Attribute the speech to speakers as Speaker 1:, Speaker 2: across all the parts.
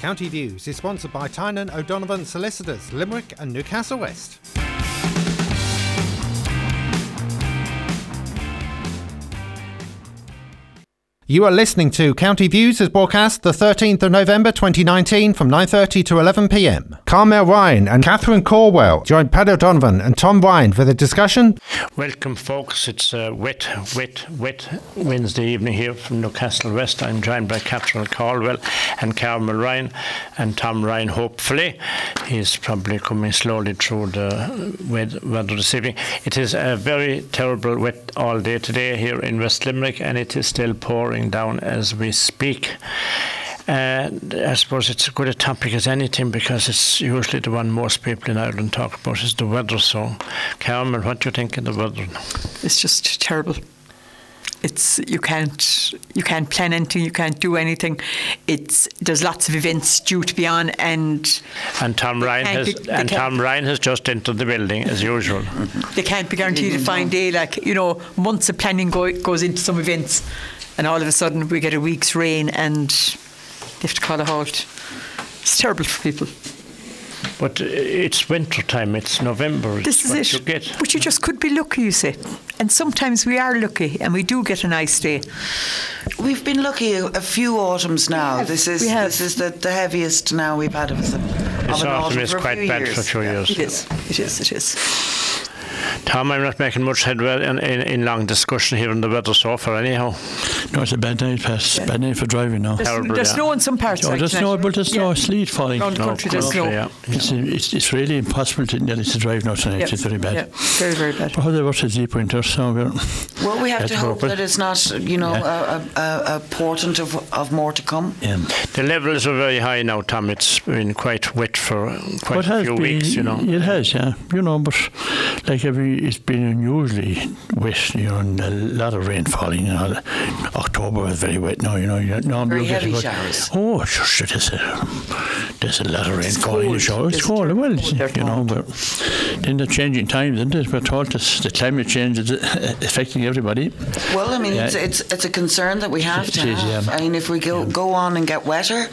Speaker 1: County Views is sponsored by Tynan O'Donovan Solicitors, Limerick and Newcastle West. You are listening to County Views as broadcast the 13th of November 2019 from 9.30 to 11pm. Carmel Ryan and Catherine Caldwell joined Pat O'Donovan and Tom Ryan for the discussion.
Speaker 2: Welcome folks, it's a wet, wet, wet Wednesday evening here from Newcastle West. I'm joined by Catherine Caldwell and Carmel Ryan and Tom Ryan hopefully. He's probably coming slowly through the weather this evening. It is a very terrible wet all day today here in West Limerick and it is still pouring down as we speak. And I suppose it's as good a topic as anything because it's usually the one most people in Ireland talk about is the weather. So, Carmel, what do you think of the weather?
Speaker 3: It's just terrible. It's you can't you can't plan anything, you can't do anything. It's there's lots of events due to be on, and
Speaker 2: and Tom Ryan has be, and Tom Ryan has just entered the building as usual.
Speaker 3: They can't be guaranteed a fine day. Like you know, months of planning go, goes into some events and all of a sudden we get a week's rain and they have to call a halt. It's terrible for people.
Speaker 2: But uh, it's winter time, it's November.
Speaker 3: This is it.
Speaker 2: You get.
Speaker 3: But you just could be lucky, you see. And sometimes we are lucky and we do get a nice day.
Speaker 4: We've been lucky a, a few autumns now. This is this is the, the heaviest now we've had of them.
Speaker 2: This autumn, autumn is quite bad
Speaker 4: years.
Speaker 2: for two years.
Speaker 3: It is, it is, it is.
Speaker 2: Tom, I'm not making much headway in, in, in, long discussion here on the weather so far, anyhow.
Speaker 5: No, it's a bad night, Pat. Yeah. Bad night for driving now.
Speaker 3: There's, Terrible, there's yeah. snow in some parts.
Speaker 5: Oh, there's snow, but there's yeah. no sleet falling.
Speaker 3: Around the country, there's snow. Yeah.
Speaker 5: It's, it's, it's really impossible to, nearly to drive now tonight. Yep. It's very bad.
Speaker 3: Yeah, very, very bad.
Speaker 5: But how was a deep winter, so we're
Speaker 4: Well, we have to hope that it's not, you know, a, a, a, portent of, of more to come.
Speaker 2: Yeah. The levels are very high now, Tom. It's been quite wet for quite a few
Speaker 5: been,
Speaker 2: weeks, you know.
Speaker 5: It has, yeah. You know, but like every, it's been unusually wet, you know, and a lot of rain falling. You know, October was very wet now, you know. You
Speaker 4: normally very heavy showers.
Speaker 5: Oh, sure, there's a, there's a lot of rain it's falling cold. in the showers. It's cold, well, you know, but then the changing times, isn't it? We're told this, the climate change is affecting everybody.
Speaker 4: Well, I mean, yeah. it's, it's, it's a concern that we have it to is, have. Yeah. I mean, if we go, yeah. go on and get wetter,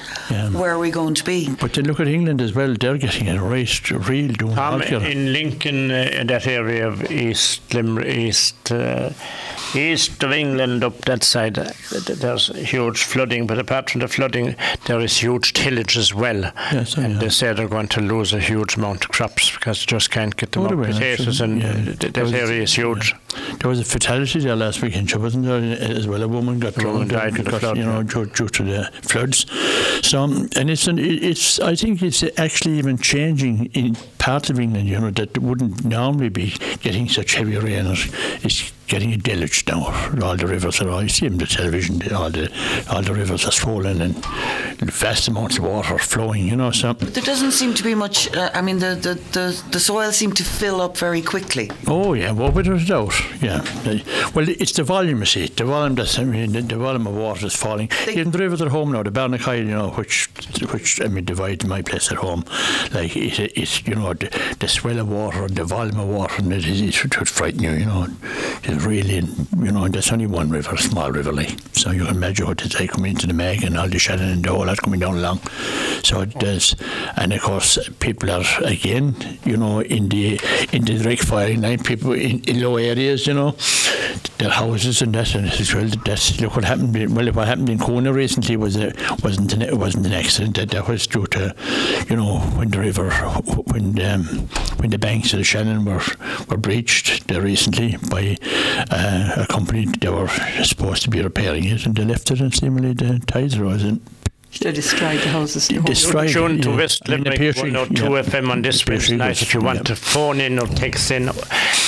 Speaker 4: where are we going to be?
Speaker 5: But then look at England as well. They're getting a race, real doing.
Speaker 2: Tom, in Lincoln, uh, in that area of East Limerick, East. Uh, east of England up that side, there's huge flooding, but apart from the flooding, there is huge tillage as well.
Speaker 5: Yes,
Speaker 2: and they say they're going to lose a huge amount of crops because they just can't get them oh, up. Potatoes and yeah. that was, area is huge.
Speaker 5: Yeah. There was a fatality there last weekend, wasn't there? As well, a woman got drowned,
Speaker 2: died in the flood,
Speaker 5: you know, due, due, to the floods. So, and it's an, it's I think it's actually even changing in parts of England, you know, that wouldn't normally be getting such heavy rain. It's getting a deluge now. All the rivers are, I see them on the television, all the, all the rivers are swollen and vast amounts of water flowing, you know. So
Speaker 4: There doesn't seem to be much, uh, I mean, the, the, the, the soil seemed to fill up very quickly.
Speaker 5: Oh, yeah, well, without a doubt, yeah. Well, it's the volume, you see, the volume that's, I mean, the, the volume of water is falling. They, Even the rivers at home now, the Barnacoil, you know, which, which I mean, divides my place at home, like, it, it's, you know, the, the swell of water, the volume of water, and it, it, it would frighten you, you know. It's really, you know, there's only one river, a small river. So you can imagine what it's like coming into the Maigue and all the Shannon and all that coming down along. So it does. And of course, people are, again, you know, in the in the direct firing line, people in, in low areas, you know, their houses and that. And as well, that's, look what happened. Well, what happened in Kona recently was a, wasn't an, it wasn't an accident. That, that was due to, you know, when the river, when um, when the banks of the Shannon were, were breached there recently by uh, a company they were supposed to be repairing it, and they left it, and seemingly the tides rose. And
Speaker 3: they destroyed the houses.
Speaker 5: Destroyed.
Speaker 2: Tune to West Limerick 102 yeah. FM on this Wednesday night. If you want yeah. to phone in or text in,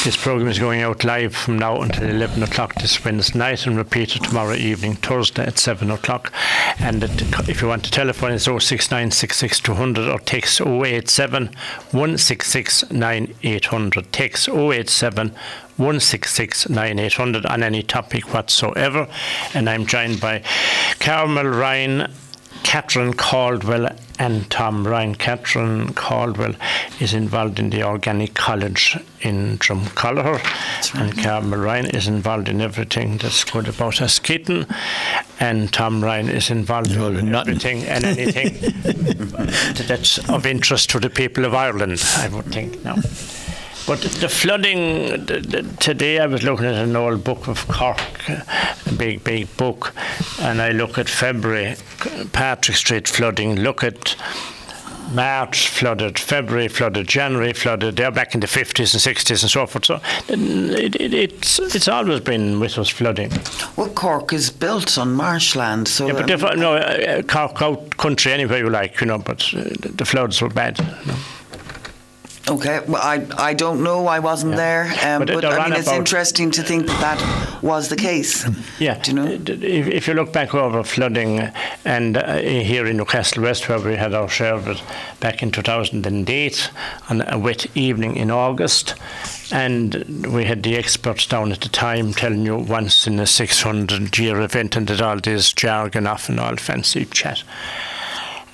Speaker 2: this program is going out live from now until 11 o'clock this Wednesday night and repeated tomorrow evening, Thursday at 7 o'clock. And if you want to telephone, it's 06966 or text 087 166 9800. Text 087 166 9800 on any topic whatsoever. And I'm joined by Carmel Ryan Catherine Caldwell and Tom Ryan. Catherine Caldwell is involved in the Organic College in Dromcollogher, right. and Carmel Ryan is involved in everything that's good about Askeaton, and Tom Ryan is involved no, in everything and anything that's of interest to the people of Ireland, I would think now. But the flooding the, the, today, I was looking at an old book of Cork, a big, big book, and I look at February, Patrick Street flooding. Look at March flooded, February flooded, January flooded. They're back in the 50s and 60s and so forth. So it, it, it's it's always been with us flooding.
Speaker 4: Well, Cork is built on marshland, so
Speaker 2: yeah, but um, no, uh, Cork out country anywhere you like, you know. But uh, the floods were bad. You know.
Speaker 4: Okay, well, I, I don't know. I wasn't yeah. there, um, but, but I mean, it's interesting to think that that was the case.
Speaker 2: Yeah,
Speaker 4: Do you know?
Speaker 2: If, if you look back over flooding, and uh, here in Newcastle West, where we had our share of it back in 2008, on a wet evening in August, and we had the experts down at the time telling you once in a 600 year event, and that all this jargon off and all fancy chat.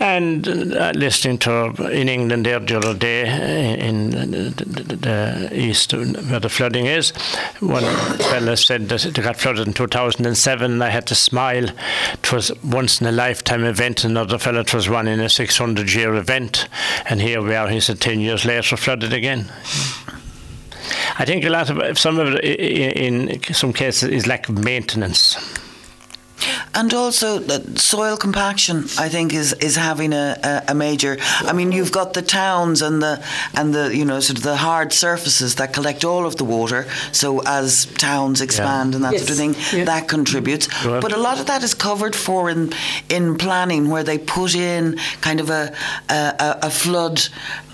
Speaker 2: And uh, listening to in England there the other day uh, in the, the, east where the flooding is, one fellow said that they got flooded in 2007. And I had to smile. It was once in a lifetime event. Another fellow it was one in a 600 year event, and here we are. He said 10 years later flooded again. I think a lot of some of it in some cases is lack of maintenance.
Speaker 4: And also, uh, soil compaction, I think, is, is having a, a, a, major. I mean, you've got the towns and the and the you know sort of the hard surfaces that collect all of the water. So as towns expand yeah. and that yes. sort of thing, yeah. that contributes. But a lot of that is covered for in in planning, where they put in kind of a a, a flood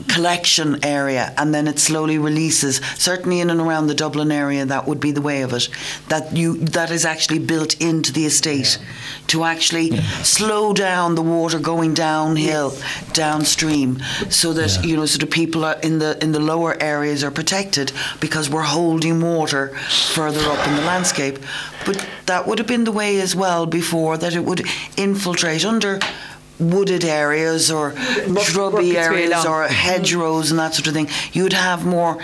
Speaker 4: collection area, and then it slowly releases. Certainly in and around the Dublin area, that would be the way of it. That you that is actually built into the estate. Yeah to actually yeah. slow down the water going downhill, downstream, so that yeah. you know, so the people are in the in the lower areas are protected because we're holding water further up in the landscape. But that would have been the way as well before that it would infiltrate under wooded areas or shrubby areas or hedgerows and that sort of thing, you'd have more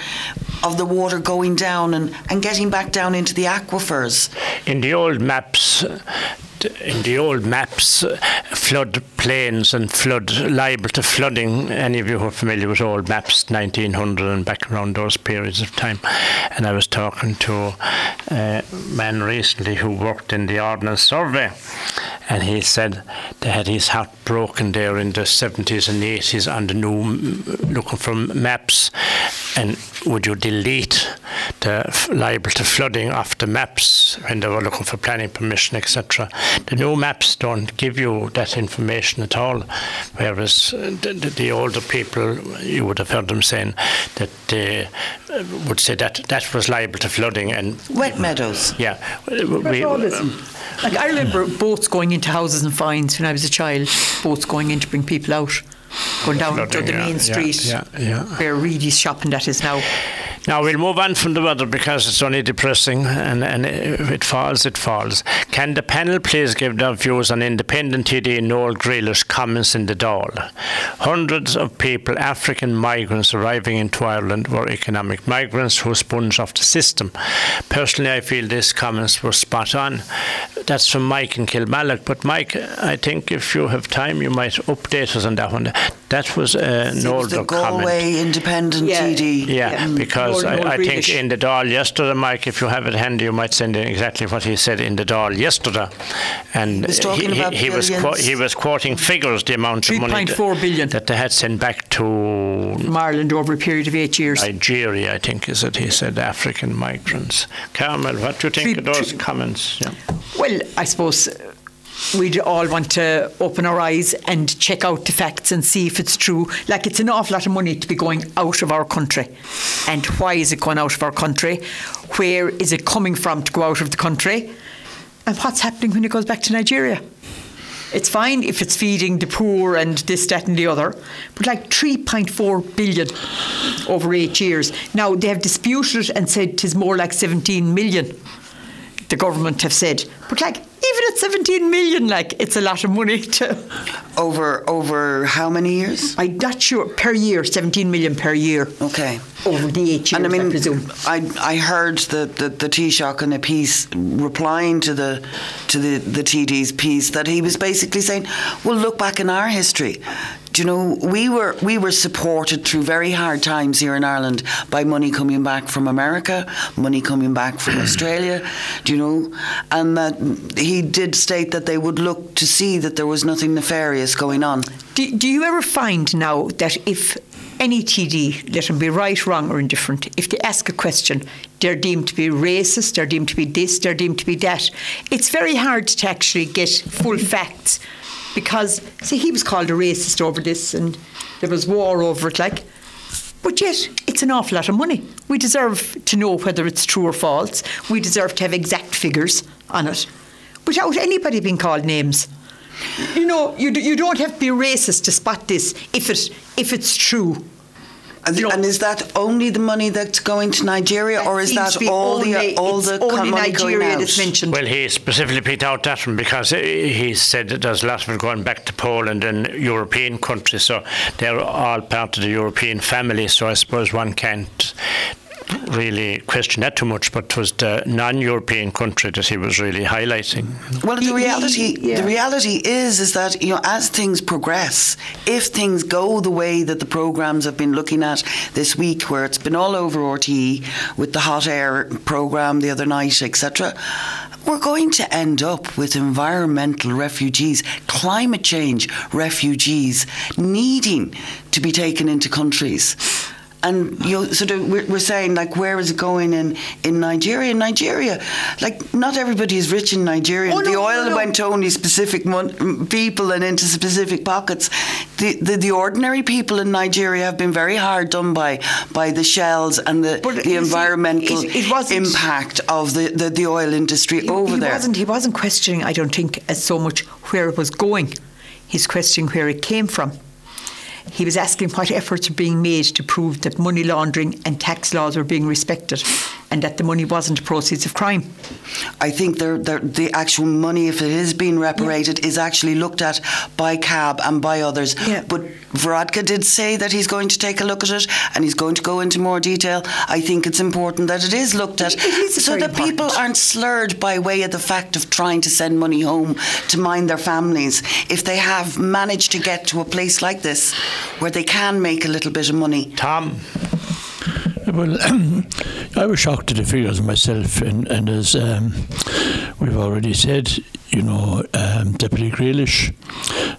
Speaker 4: of the water going down and, and getting back down into the aquifers.
Speaker 2: In the old maps, in the old maps, flood plains and flood liable to flooding. Any of you who are familiar with old maps, 1900 and back around those periods of time. And I was talking to uh, a man recently who worked in the Ordnance Survey, and he said they had his heart broken there in the 70s and 80s on the new looking for maps. And would you delete the liable to flooding off the maps when they were looking for planning permission, etc.? The new maps don't give you that information at all, whereas the, the older people, you would have heard them saying that they uh, would say that that was liable to flooding and
Speaker 4: wet meadows.
Speaker 2: Yeah,
Speaker 3: we, um, like I remember boats going into houses and fines when I was a child. Boats going in to bring people out, going down Flooding, to the main street
Speaker 2: yeah, yeah,
Speaker 3: where Reedy's shopping that is now.
Speaker 2: Now we'll move on from the weather because it's only depressing, and, and if it falls, it falls. Can the panel please give their views on independent TD Noel Grealish comments in the Dáil? Hundreds of people, African migrants arriving into Ireland, were economic migrants who sponge off the system. Personally, I feel these comments were spot on. That's from Mike in Kilmallock. But Mike, I think if you have time, you might update us on that one. That was uh, an older
Speaker 4: comment.
Speaker 2: Galway
Speaker 4: independent yeah.
Speaker 2: TD. Yeah, yeah. because I, I think in the Dáil yesterday, Mike, if you have it handy, you might send in exactly what he said in the Dáil yesterday. And
Speaker 4: he, he,
Speaker 2: he was he was quoting figures, the amount of money
Speaker 3: that,
Speaker 2: that they had sent back to
Speaker 3: Ireland over a period of eight years.
Speaker 2: Nigeria, I think, is it? He said African migrants. Carmel, what do you think Three, of those comments?
Speaker 3: Yeah. Well, I suppose we'd all want to open our eyes and check out the facts and see if it's true. Like it's an awful lot of money to be going out of our country. And why is it going out of our country? Where is it coming from to go out of the country? And what's happening when it goes back to Nigeria? It's fine if it's feeding the poor and this, that, and the other, but like 3.4 billion over eight years. Now, they have disputed it and said it is more like 17 million the government have said. But like, even at 17 million, like, it's a lot of money to.
Speaker 4: Over over how many years?
Speaker 3: I'm not sure per year, 17 million per year.
Speaker 4: Okay.
Speaker 3: Over the eight years,
Speaker 4: And I mean,
Speaker 3: presume.
Speaker 4: I, I heard the, the, the Taoiseach in a piece replying to the to the, the TD's piece that he was basically saying, well, look back in our history. Do you know, we were we were supported through very hard times here in Ireland by money coming back from America, money coming back from Australia. Do you know? And that he did state that they would look to see that there was nothing nefarious going on.
Speaker 3: Do, do you ever find now that if any TD, let them be right, wrong, or indifferent, if they ask a question, they're deemed to be racist, they're deemed to be this, they're deemed to be that. It's very hard to actually get full facts because, see, he was called a racist over this and there was war over it, like. But yet, it's an awful lot of money. We deserve to know whether it's true or false. We deserve to have exact figures on it without anybody being called names. You know, you, you don't have to be racist to spot this if, it, if it's true.
Speaker 4: And,
Speaker 3: You know-
Speaker 4: and is that only the money that's going to Nigeria, or is that all
Speaker 3: only,
Speaker 4: the all the
Speaker 3: only
Speaker 4: money going
Speaker 3: Nigeria
Speaker 4: out?
Speaker 3: that's mentioned?
Speaker 2: Well, he specifically picked out that one because he he said that there's lots of it going back to Poland and European countries, so they're all part of the European family. So I suppose one can't really question that too much, but it was the non-European country that he was really highlighting.
Speaker 4: Well, the reality,
Speaker 3: yeah.
Speaker 4: the reality is, is that you know, as things progress, if things go the way that the programs have been looking at this week, where it's been all over RTE with the hot air program the other night, etc. We're going to end up with environmental refugees, climate change refugees, needing to be taken into countries. And you sort of, we're, we're saying like, where is it going in, in Nigeria? Nigeria, like, not everybody is rich in Nigeria.
Speaker 3: Oh,
Speaker 4: the oil
Speaker 3: no, no.
Speaker 4: went to only specific mon- people and into specific pockets. The, the the ordinary people in Nigeria have been very hard done by by the shells and the,
Speaker 3: But
Speaker 4: the environmental
Speaker 3: it- it
Speaker 4: impact of the, the, the oil industry
Speaker 3: he,
Speaker 4: over
Speaker 3: he
Speaker 4: there.
Speaker 3: Wasn't, he wasn't questioning, I don't think, as so much where it was going. He's questioning where it came from. He was asking what efforts are being made to prove that money laundering and tax laws are being respected and that the money wasn't proceeds of crime.
Speaker 4: I think they're, they're, the actual money, if it is being reparated, is actually looked at by CAB and by others.
Speaker 3: Yeah.
Speaker 4: But Varadkar did say that he's going to take a look at it and he's going to go into more detail. I think it's important that it is looked at
Speaker 3: It is
Speaker 4: so
Speaker 3: very
Speaker 4: that people aren't slurred by way of the fact of trying to send money home to mind their families. If they have managed to get to a place like this where they can make a little bit of money.
Speaker 2: Tom,
Speaker 5: Well, I was shocked at the figures myself, and, and as um, we've already said, you know, um, Deputy Grealish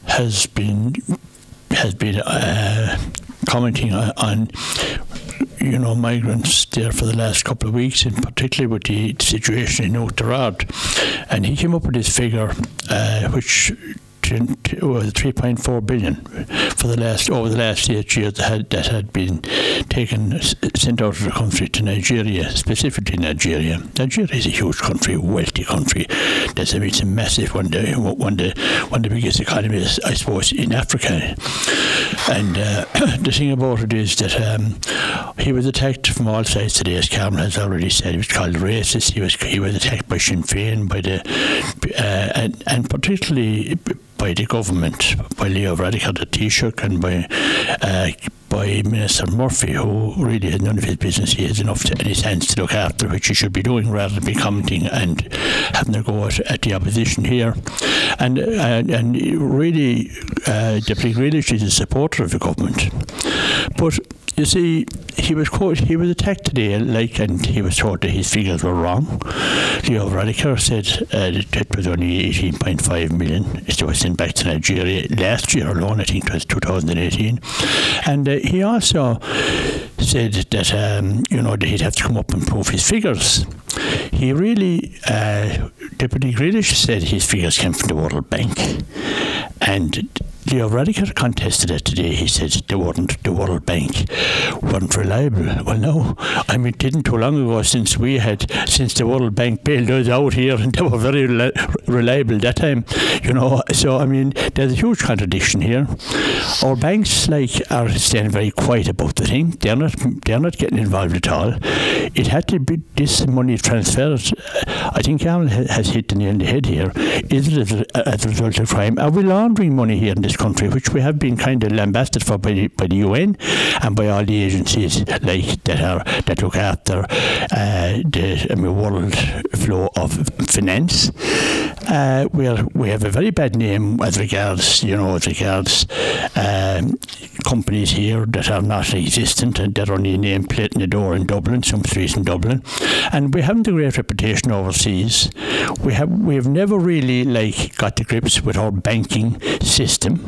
Speaker 5: has been has been uh, commenting on, you know migrants there for the last couple of weeks, and particularly with the situation in Oughterard, and he came up with this figure, uh, which was 3.4 billion for the last over the last eight years that had, that had been taken sent out of the country to Nigeria, specifically Nigeria. Nigeria is a huge country, wealthy country. That's mean, it's a massive one, the one the one of the biggest economies, I suppose, in Africa. And uh, the thing about it is that um, he was attacked from all sides today, as Cameron has already said. He was called racist. He was he was attacked by Sinn Féin, by the uh, and and particularly by the government, by Leo Varadkar, the Taoiseach, and by uh, by Minister Murphy, who really had none of his business. He has enough to, in his hands to look after, which he should be doing rather than be commenting and having a go at, at the opposition here. And uh, and really, uh, Deputy Grealish is a supporter of the government, but. You see, he was quote, he was attacked today, like, and he was told that his figures were wrong. Leo Varadkar said uh, that it was only 18.5 million. It was sent back to Nigeria last year alone. I think it was 2018, and uh, he also said that um, you know that he'd have to come up and prove his figures. He really, uh, Deputy Grealish said his figures came from the World Bank, and Leo Varadkar contested it today. He said they weren't the World Bank weren't reliable. Well, no, I mean, it didn't too long ago since we had since the World Bank bailed us out here, and they were very reliable that time. You know, so I mean, there's a huge contradiction here. Our banks, like, are staying very quiet about the thing. They're not they're not getting involved at all. It had to be this money transferred. I think Alan has hit the nail on the head here. Is it as a result of crime? Are we laundering money here in this country, which we have been kind of lambasted for by the, by the UN and by all the agencies like that are that look after uh, the I mean, world flow of finance. Uh, we are, we have a very bad name as regards you know as regards um, companies here that are not existent and they're only nameplate in the door in Dublin, some streets in Dublin, and we haven't a great reputation overseas. We have we have never really like got to grips with our banking system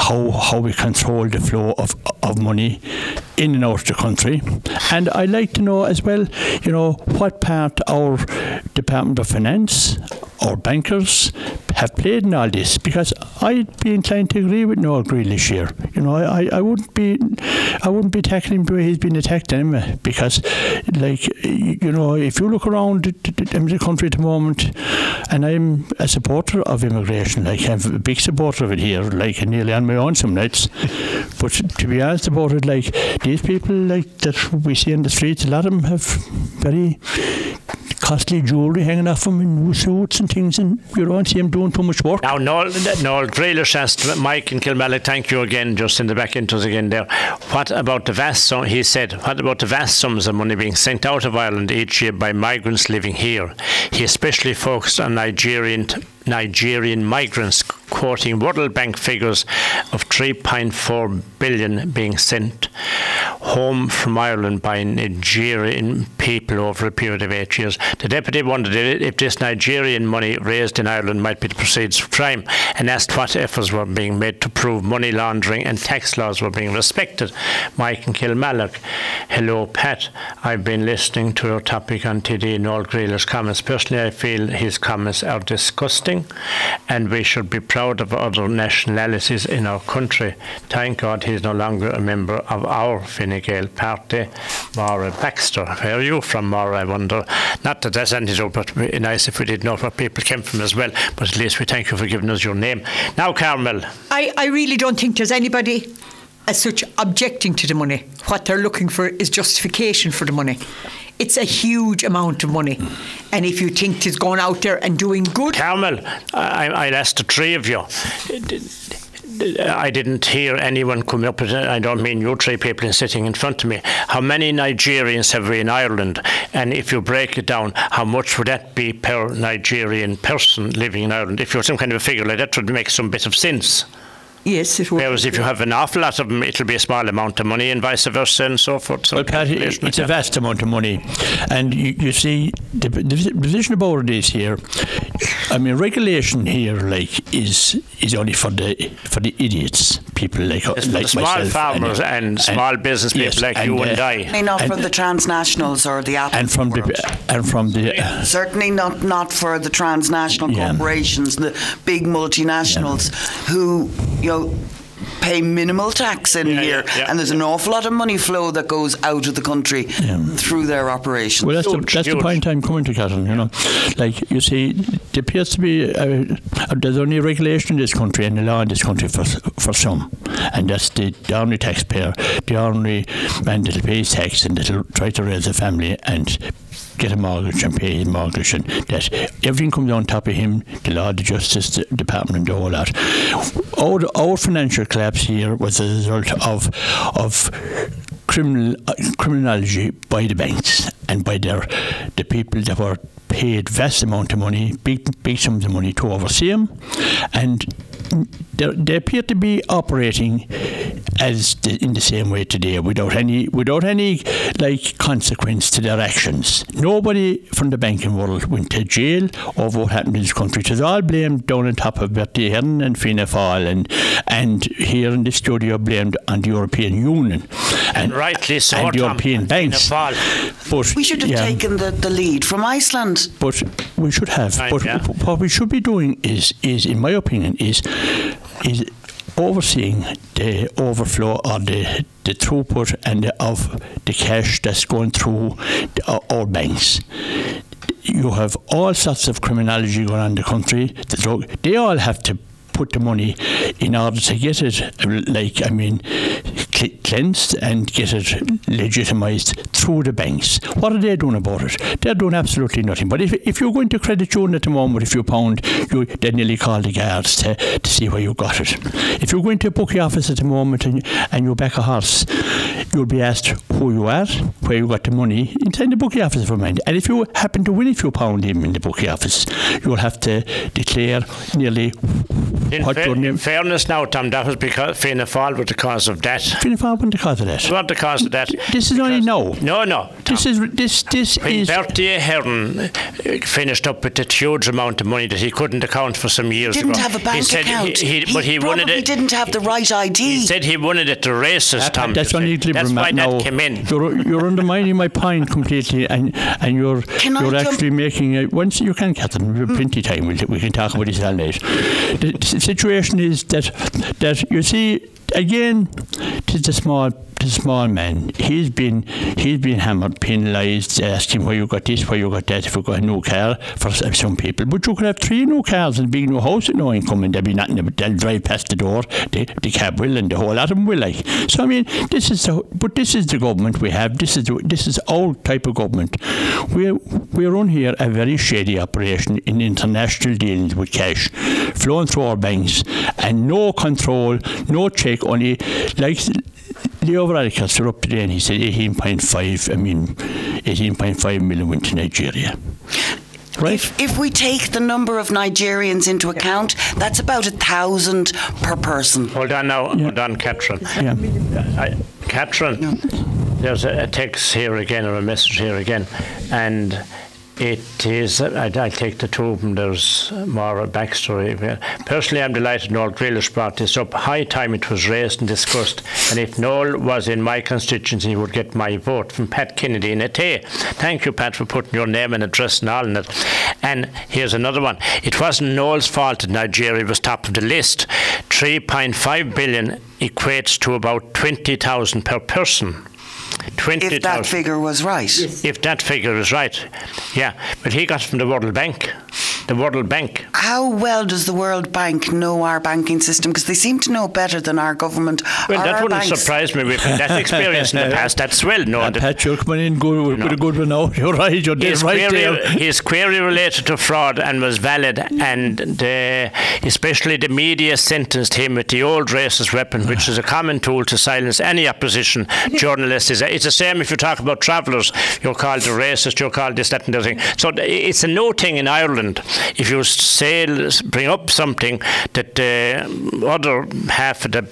Speaker 5: how how we control the flow of of money in and out of the country. And I'd like to know as well, you know, what part our Department of Finance or bankers have played in all this because I'd be inclined to agree with Noel Grealish here. You know, I, I wouldn't be I wouldn't be tackling him the way he's been attacked anyway because like you know, if you look around the country at the moment and I'm a supporter of immigration, like I'm a big supporter of it here, like nearly on my own some nights. But to be honest about it, like these people like that we see in the streets, a lot of them have very costly jewellery hanging off them in suits and things, and you don't see them doing too much work.
Speaker 2: Now, Noel, Noel Grealish asked Mike and Kilmallock, thank you again, just in the back into us again there. What about the vast sum, he said, what about the vast sums of money being sent out of Ireland each year by migrants living here? He especially focused on Nigerian Nigerian migrants, quoting World Bank figures of 3.4 billion being sent home from Ireland by Nigerian people over a period of eight years. The deputy wondered if this Nigerian money raised in Ireland might be the proceeds of crime and asked what efforts were being made to prove money laundering and tax laws were being respected. Mike and Kilmallock. Hello, Pat. I've been listening to your topic on TD Noel Grealish's comments. Personally, I feel his comments are disgusting and we should be proud of other nationalities in our country. Thank God he's no longer a member of our Fine Gael party, Maura Baxter. Where are you from, Maura, I wonder? Not that that's anything, but it'd be nice if we did know where people came from as well. But at least we thank you for giving us your name. Now, Carmel.
Speaker 3: I, I really don't think there's anybody as such objecting to the money. What they're looking for is justification for the money. It's a huge amount of money. And if you think it's going out there and doing good.
Speaker 2: Carmel, I, I'll ask the three of you. I didn't hear anyone come up. I don't mean you three people sitting in front of me. How many Nigerians have we in Ireland? And if you break it down, how much would that be per Nigerian person living in Ireland? If you have some kind of a figure like that, would make some bit of sense.
Speaker 3: Yes, it would.
Speaker 2: Whereas if you have an awful lot of them, it'll be a small amount of money, and vice versa, and so forth. So
Speaker 5: well, Pat, it's a vast amount of money, and you, you see the, the position about it is here. I mean, regulation here, like, is is only for the for the idiots, people like
Speaker 2: it's
Speaker 5: like
Speaker 2: small
Speaker 5: myself
Speaker 2: farmers and, and small business people
Speaker 5: yes,
Speaker 2: like
Speaker 5: and,
Speaker 2: you
Speaker 5: uh,
Speaker 2: and I.
Speaker 4: Certainly not
Speaker 5: and,
Speaker 4: for the transnationals or the Apple
Speaker 5: and from
Speaker 4: world.
Speaker 5: the and from the
Speaker 4: certainly not not for the transnational
Speaker 5: Yeah.
Speaker 4: corporations, the big multinationals who you know pay minimal tax in
Speaker 2: Yeah,
Speaker 4: here,
Speaker 2: yeah, yeah.
Speaker 4: and there's an awful lot of money flow that goes out of the country through their operations.
Speaker 5: Well, that's, the,
Speaker 2: Huge,
Speaker 5: that's the point I'm coming to, Catherine. You know, like you see, there appears to be uh, there's only a regulation in this country and a law in this country for for some, and that's the, the only taxpayer, the only man that'll pay tax and that'll try to raise a family and get a mortgage and pay his mortgage and that. Everything comes on top of him the law the justice the department and all that. Our, our financial collapse here was a result of of criminal uh, criminology by the banks and by their the people that were paid vast amount of money, big big sums of money to oversee them, and they, they appear to be operating as the, in the same way today, without any without any like consequence to their actions. Nobody from the banking world went to jail over what happened in this country. It was all blamed down on top of Bertie Ahern and Fianna Fáil, and and here in the studio blamed on the European Union and
Speaker 2: Rightly so,
Speaker 5: and
Speaker 2: Tom,
Speaker 5: European banks. But
Speaker 4: we should have
Speaker 5: yeah,
Speaker 4: taken the, the lead from Iceland.
Speaker 5: but we should have.
Speaker 2: Right,
Speaker 5: but
Speaker 2: yeah.
Speaker 5: what we should be doing is, is in my opinion, is is overseeing the overflow or the, the throughput and the, of the cash that's going through the, uh, our banks. You have all sorts of criminology going on in the country. The drug, they all have to put the money in order to get it, like, I mean, cleansed and get it legitimised through the banks. What are they doing about it? They're doing absolutely nothing. But if, if you're going to credit union at the moment with a few pound, you they nearly call the guards to, to see where you got it. If you're going to a bookie office at the moment and, and you back a horse, you'll be asked who you are, where you got the money, inside the bookie office for mind. And if you happen to win a few pound even in the bookie office, you'll have to declare nearly
Speaker 2: in, fa- in fairness now, Tom, that was because Fianna Fáil was the cause of that.
Speaker 5: Fianna Fáil wasn't the cause of that.
Speaker 2: What the cause of that?
Speaker 5: This is only no.
Speaker 2: No, no. Tom.
Speaker 5: This is this this
Speaker 2: when
Speaker 5: is.
Speaker 2: Bertie Ahern uh, finished up with a huge amount of money that he couldn't account for some years
Speaker 4: didn't
Speaker 2: ago.
Speaker 4: have a bank
Speaker 2: he said
Speaker 4: account.
Speaker 2: He, he, but he
Speaker 4: probably
Speaker 2: wanted it.
Speaker 4: didn't have the right ID.
Speaker 2: He said he wanted it to races,
Speaker 5: That-
Speaker 2: Tom.
Speaker 5: that's
Speaker 2: you
Speaker 5: only
Speaker 2: see.
Speaker 5: liberal
Speaker 2: That's why
Speaker 5: now.
Speaker 2: that came in.
Speaker 5: You're, you're undermining my point completely, and and you're
Speaker 4: Can
Speaker 5: you're
Speaker 4: jump-
Speaker 5: actually making a, once you can, Catherine. We have plenty of time. We, we can talk about this all night. The, s- situation is that that you see again, tis the small the small man. He's been he's been hammered, penalised, asking where you got this, where you got that. If you got a new car for some people, but you could have three new cars and big new house and no income, and there'll be nothing. But they'll drive past the door. The, the cab will, and the whole lot of them will. Like so, I mean, this is the but this is the government we have. This is the, this is our type of government. We we run here a very shady operation in international dealings with cash, flowing through our banks, and no control, no check. Only like Leo Varadkar stood up today and he said 18.5. I mean, 18.5 million went to Nigeria. Right.
Speaker 4: If, if we take the number of Nigerians into account, that's about a thousand per person.
Speaker 2: Hold on now, hold on, Catherine.
Speaker 5: yeah.
Speaker 2: I, Catherine, there's a, a text here again or a message here again, and it is. I, I take the two of them. There's more a backstory. Personally, I'm delighted Noel Grealish brought this up. High time it was raised and discussed, and if Noel was in my constituency, he would get my vote from Pat Kennedy in Athea. Thank you, Pat, for putting your name and address and all in it. And here's another one. It wasn't Noel's fault that Nigeria was top of the list. 3.5 billion equates to about 20,000 per person. 20,000.
Speaker 4: If that figure was right.
Speaker 2: If that figure is right, yeah. But he got it from the World Bank. The World Bank.
Speaker 4: How well does the World Bank know our banking system? Because they seem to know better than our government.
Speaker 2: Well,
Speaker 4: or
Speaker 2: that wouldn't
Speaker 4: banks.
Speaker 2: surprise me. With that experience in the past, that's well known.
Speaker 5: And
Speaker 2: that
Speaker 5: Pat, you're coming in good, with with a good one now. Oh, you're right. You're dead
Speaker 2: his,
Speaker 5: right
Speaker 2: query,
Speaker 5: there.
Speaker 2: his query related to fraud and was valid, and the, especially the media sentenced him with the old racist weapon, which is a common tool to silence any opposition journalist. It's the same if you talk about travellers. You're called a racist. You're called this, that, and the other thing. So it's a no thing in Ireland. If you say bring up something that the other half of the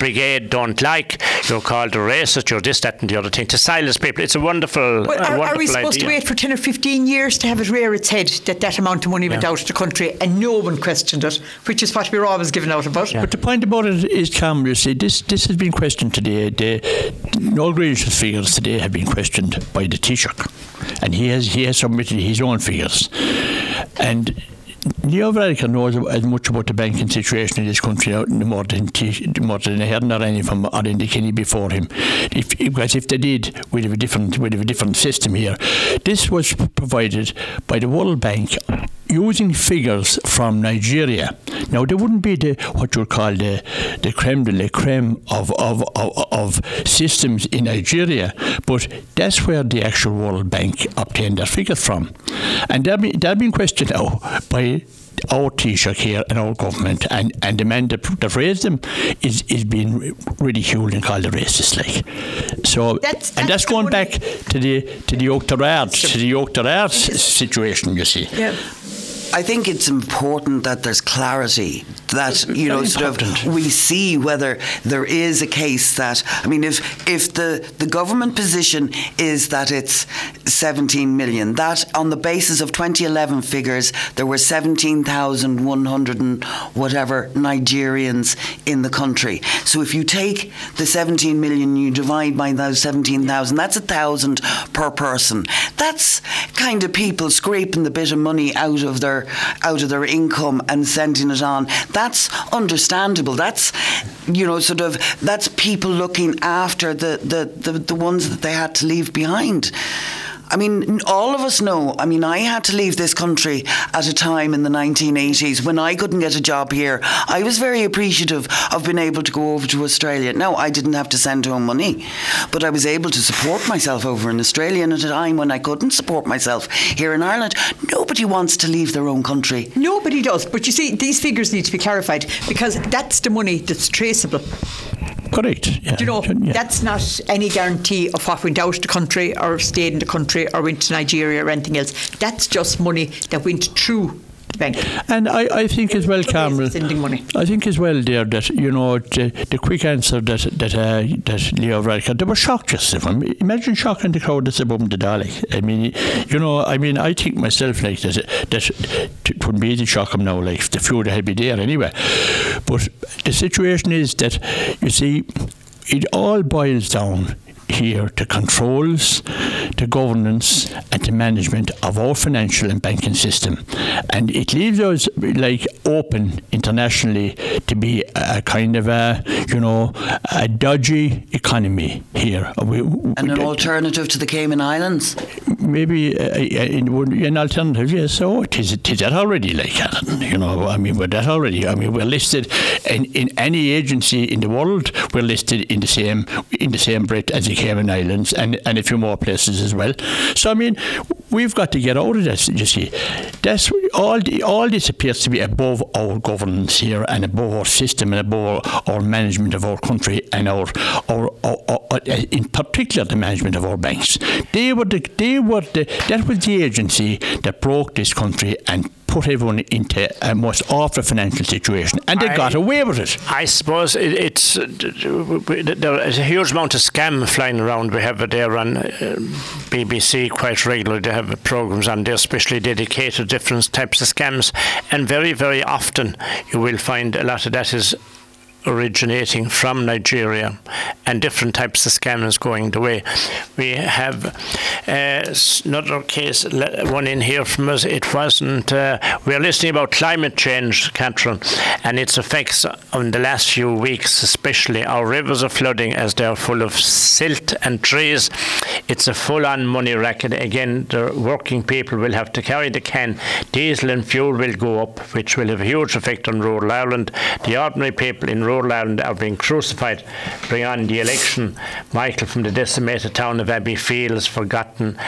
Speaker 2: brigade don't like, you're called a racist, you're this, that, and the other thing, to silence people. It's a wonderful,
Speaker 3: But
Speaker 2: a
Speaker 3: are, are we supposed
Speaker 2: idea.
Speaker 3: to wait for 10 or 15 years to have it rear its head that that amount of money went out of the country and no one questioned it, which is what we're always giving out about?
Speaker 5: But the point about it is, Cam, you see, this this has been questioned today. The Noel Grealish's figures today have been questioned by the Taoiseach, and he has he has submitted his own figures, and. Leo Varadkar knows as much about the banking situation in this country now, more than T- more than Ahern or any from or Enda Kenny before him. If, because if they did, we'd have a different we'd have a different system here. This was provided by the World Bank using figures from Nigeria. Now there wouldn't be the what you call the the creme de la creme of of, of, of systems in Nigeria, but that's where the actual World Bank obtained their figures from, and they're being, they're being questioned now by our Taoiseach here and our government and, and the man that, that raised them is, is being ridiculed and called a racist like. So
Speaker 3: That's-
Speaker 5: and
Speaker 3: that's
Speaker 5: that's going
Speaker 3: one-
Speaker 5: back to the to the Oughterard to the Oughterard situation you see.
Speaker 3: Yeah.
Speaker 4: I think it's important that there's clarity that you know sort of we see whether there is a case that I mean if if the the government position is that it's 17 million that on the basis of 2011 figures there were 17,100 and whatever Nigerians in the country. So if you take the 17 million you divide by those 17,000 that's a thousand per person. That's kind of people scraping the bit of money out of their out of their income and sending it on. That's understandable. That's you know sort of that's people looking after the the, the, the ones that they had to leave behind. I mean, all of us know. I mean, I had to leave this country at a time in the 1980s when I couldn't get a job here. I was very appreciative of being able to go over to Australia. Now, I didn't have to send home money, but I was able to support myself over in Australia. And at a time when I couldn't support myself here in Ireland, nobody wants to leave their own country.
Speaker 3: Nobody does. But you see, these figures need to be clarified because that's the money that's traceable.
Speaker 5: Correct. Yeah.
Speaker 3: Do you know,
Speaker 5: Yeah.
Speaker 3: that's not any guarantee of what went out of the country or stayed in the country or went to Nigeria or anything else. That's just money that went through the bank.
Speaker 5: And I, I think as well, Carmel,
Speaker 3: Sending money.
Speaker 5: I think as well, dear, that you know the, the quick answer that that uh, that Leo Radka, they were shocked just of him. Imagine shocking the crowd that's above the Dalek. I mean, you know, I mean, I think myself like that that it wouldn't be easy to shock him now. Like the few that had be there anyway. But the situation is that you see, it all boils down here to controls, to governance, and to management of our financial and banking system. And it leaves us like open internationally to be a kind of a, you know, a dodgy economy here. We,
Speaker 4: And an alternative to the Cayman Islands.
Speaker 5: maybe uh, uh, an alternative, yes. So it is, it is that already, like, you know, I mean, we're that already. I mean, we're listed in, in any agency in the world, we're listed in the same in the same breath as the Cayman Islands and, and a few more places as well. So, I mean, we've got to get out of this, you see. That's all, the, all this appears to be above our governance here and above our system and above our, our management of our country and our, our, our, our, in particular, the management of our banks. They were the, they were the, that was the agency that broke this country and put everyone into a most awful financial situation, and they
Speaker 2: I-
Speaker 5: got away with it.
Speaker 2: I suppose it, it's uh, there is a huge amount of scam flying around. We have it there on uh, BBC quite regularly. They have programs on there, especially dedicated to different types of scams, and very very often you will find a lot of that is originating from Nigeria and different types of scammers going the way. We have uh, another case, one in here from us. It wasn't, uh, we're listening about climate change, Catherine, and its effects on the last few weeks, especially. Our rivers are flooding as they're full of silt and trees. It's a full on money racket. Again, the working people will have to carry the can. Diesel and fuel will go up, which will have a huge effect on rural Ireland. The ordinary people in rural Ireland are being crucified. Bring on the election. Michael from the decimated town of Abbeyfeale is forgotten.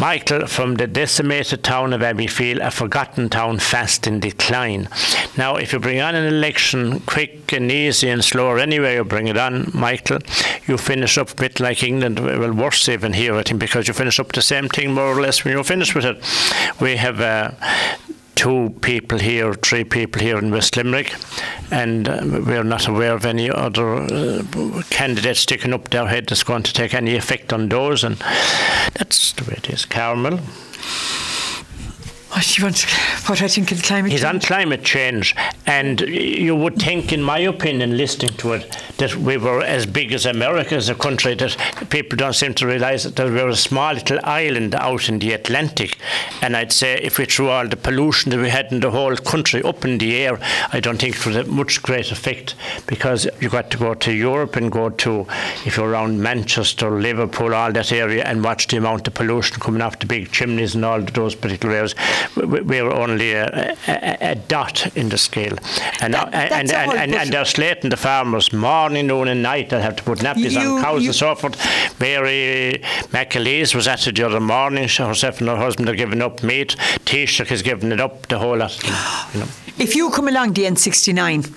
Speaker 2: Michael from the decimated town of Abbeyfeale, a forgotten town fast in decline. Now, if you bring on an election quick and easy and slower anyway, you bring it on, Michael, you finish up a bit like England, well, worse even here, I think, because you finish up the same thing more or less when you finish with it. We have uh, two people here, three people here in West Limerick, and uh, we're not aware of any other uh, candidates sticking up their head that's going to take any effect on those, and that's the way it is. Carmel.
Speaker 3: What do you? What I think of the climate
Speaker 2: He's on climate change, and you would think, in my opinion, listening to it, that we were as big as America as a country. That people don't seem to realise that we're a small little island out in the Atlantic. And I'd say if we threw all the pollution that we had in the whole country up in the air, I don't think it would have much great effect because you got to go to Europe and go to, if you're around Manchester, Liverpool, all that area, and watch the amount of pollution coming off the big chimneys and all those particular areas. We- We're only a, a, a dot in the scale, and
Speaker 3: That-
Speaker 2: and, and, and, and they're slating the farmers morning, noon, and night. They'll have to put nappies
Speaker 3: You-
Speaker 2: on cows
Speaker 3: you-
Speaker 2: and so forth. Mary McAleese was at it the other morning. She herself and her husband are giving up meat. Taoiseach has given it up. The whole lot. You know.
Speaker 3: If you come along the N69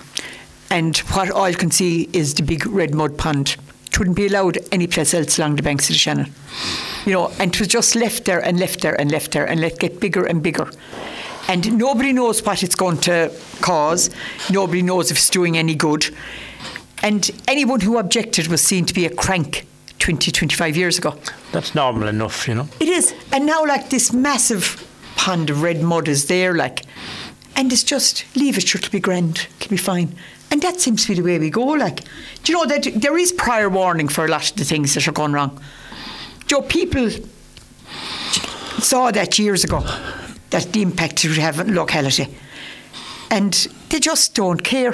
Speaker 3: and what all you can see is the big red mud pond, it wouldn't be allowed any place else along the banks of the Shannon. You know, and it was just left there and left there and left there and let get bigger and bigger. And nobody knows what it's going to cause. Nobody knows if it's doing any good. And anyone who objected was seen to be a crank 20, 25 years ago.
Speaker 2: That's normal enough, you know.
Speaker 3: It is. And now, like, this massive pond of red mud is there, like, and it's just, leave it, sure, it'll be grand, it'll be fine. And that seems to be the way we go, like. Do you know that there is prior warning for a lot of the things that are going wrong? Joe, people saw that years ago, that the impact it would have on locality. And they just don't care.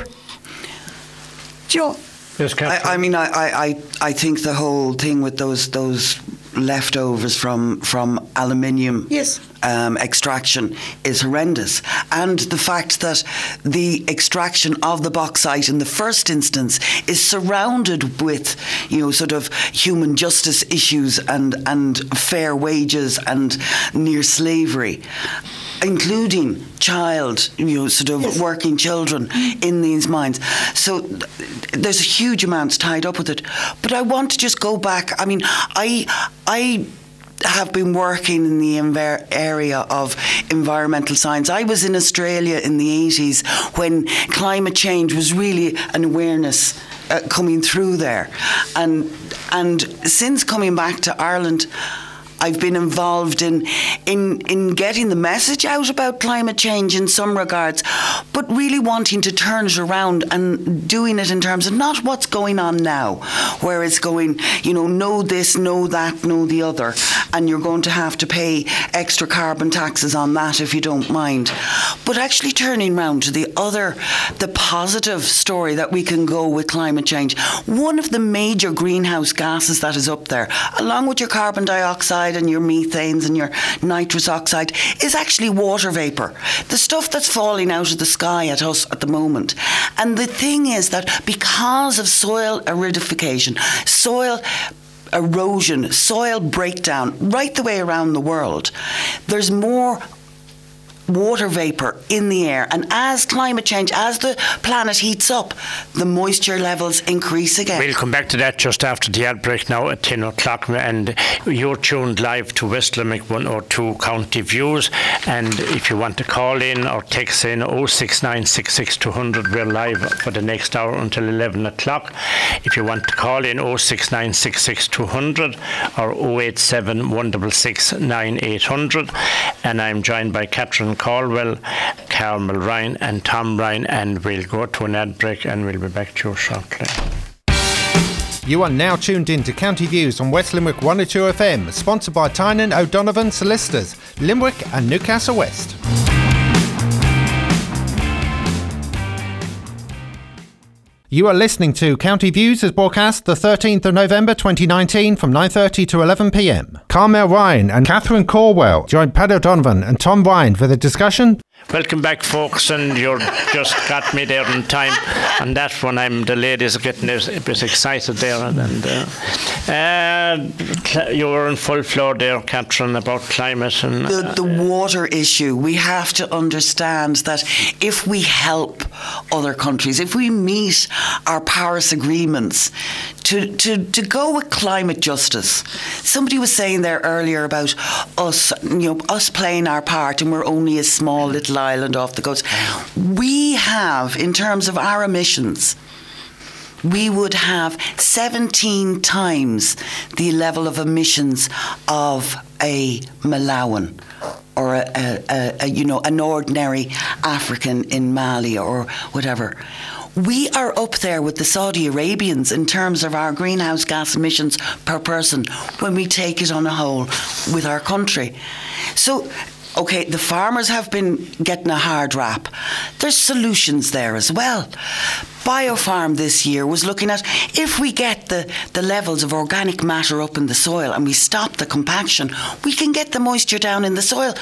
Speaker 3: Do you know?
Speaker 2: Yes, Catherine.
Speaker 4: I, I mean, I, I, I- I think the whole thing with those those leftovers from from aluminium
Speaker 3: Yes.
Speaker 4: um, extraction is horrendous, and the fact that the extraction of the bauxite in the first instance is surrounded with, you know, sort of human justice issues and and fair wages and near slavery. Including child, you know, sort of working children in these mines. So there's a huge amounts tied up with it. But I want to just go back. I mean, I I have been working in the enver- area of environmental science. I was in Australia in the 80s when climate change was really an awareness uh, coming through there. And and since coming back to Ireland I've been involved in, in in getting the message out about climate change in some regards, but really wanting to turn it around and doing it in terms of not what's going on now, where it's going, you know, know this, know that, know the other, and you're going to have to pay extra carbon taxes on that if you don't mind. But actually turning round to the other, the positive story that we can go with climate change. One of the major greenhouse gases that is up there, along with your carbon dioxide and your methanes and your nitrous oxide, is actually water vapour. The stuff that's falling out of the sky at us at the moment. And the thing is that because of soil aridification, soil erosion, soil breakdown, right the way around the world, there's more water vapour in the air. And as climate change, as the planet heats up, the moisture levels increase again.
Speaker 2: We'll come back to that just after the ad break now at 10 o'clock. And you're tuned live to West Limerick 102 County Views. And if you want to call in or text in 06966 we're live for the next hour until 11 o'clock. If you want to call in 06966 or 087 166 9800. And I'm joined by Catherine Caldwell, Carmel Ryan, and Tom Ryan. And we'll go to an ad break and we'll be back to you shortly.
Speaker 1: You are now tuned in to County Views on West Limerick 102 FM, sponsored by Tynan O'Donovan Solicitors, Limerick and Newcastle West. You are listening to County Views as broadcast the 13th of November 2019 from 9.30 to 11pm. Carmel Ryan and Catherine Caldwell join Pat O'Donovan and Tom Ryan for the discussion
Speaker 2: Welcome back, folks, and you just got me there in time. And that one, I'm the ladies are getting a bit excited there, and uh, uh, you were in full flow there, Catherine, about climate and
Speaker 4: the, the water issue, we have to understand that if we help other countries, if we meet our Paris agreements to, to, to go with climate justice, somebody was saying there earlier about us, you know, us playing our part and we're only a small little island off the coast. We have, in terms of our emissions, we would have 17 times the level of emissions of a Malawian or a, a, a, a, you know an ordinary African in Mali or whatever. We are up there with the Saudi Arabians in terms of our greenhouse gas emissions per person when we take it on a whole with our country. So Okay, the farmers have been getting a hard rap. There's solutions there as well. Biofarm this year was looking at if we get the, the levels of organic matter up in the soil and we stop the compaction, we can get the moisture down in the soil.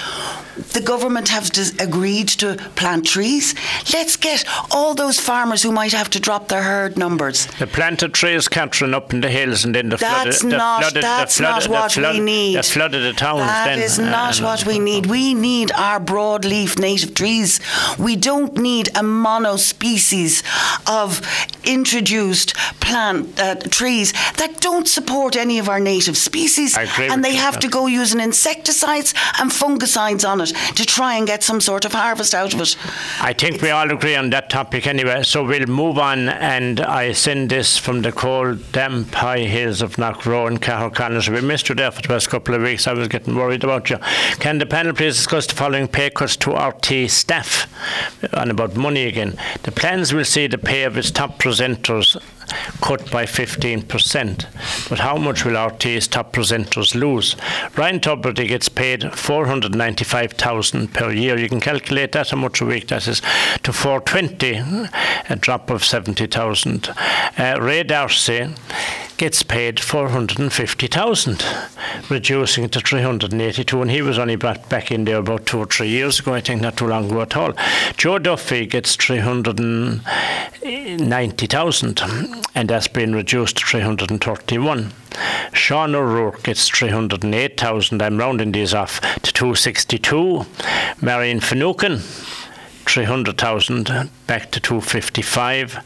Speaker 4: The government have dis- agreed to plant trees. Let's get all those farmers who might have to drop their herd numbers.
Speaker 2: the planted trees, Catherine, up in the hills, and then the
Speaker 4: That's
Speaker 2: flooded,
Speaker 4: not.
Speaker 2: flooded,
Speaker 4: that's
Speaker 2: flooded,
Speaker 4: not what
Speaker 2: flooded,
Speaker 4: we need.
Speaker 2: The flooded the towns.
Speaker 4: That
Speaker 2: then,
Speaker 4: is not
Speaker 2: uh,
Speaker 4: what we need. We need our broadleaf native trees. We don't need a monospecies of introduced plant uh, trees that don't support any of our native species, and they have
Speaker 2: yeah.
Speaker 4: to go using insecticides and fungicides on it to try and get some sort of harvest out of it.
Speaker 2: I think we all agree on that topic anyway, so we'll move on. And I send this from the cold, damp high hills of Knockrow and Cahirconnell. So we missed you there for the past couple of weeks. I was getting worried about you. Can the panel please discuss the following pay cuts to RTÉ staff and about money again? The plans will see the pay of its top presenters cut by 15%. But how much will RTÉ's top presenters lose? Ryan Tubridy gets paid 495,000 per year. You can calculate that how much a week that is to 420, a drop of 70,000. Uh, Ray D'Arcy gets paid 450,000, reducing it to 382, and he was only brought back in there about two or three years ago, I think not too long ago at all. Joe Duffy gets 390,000, and that's been reduced to 331. Sean O'Rourke gets 308,000, I'm rounding these off to 262. Marion Finucane 300,000 back to 255.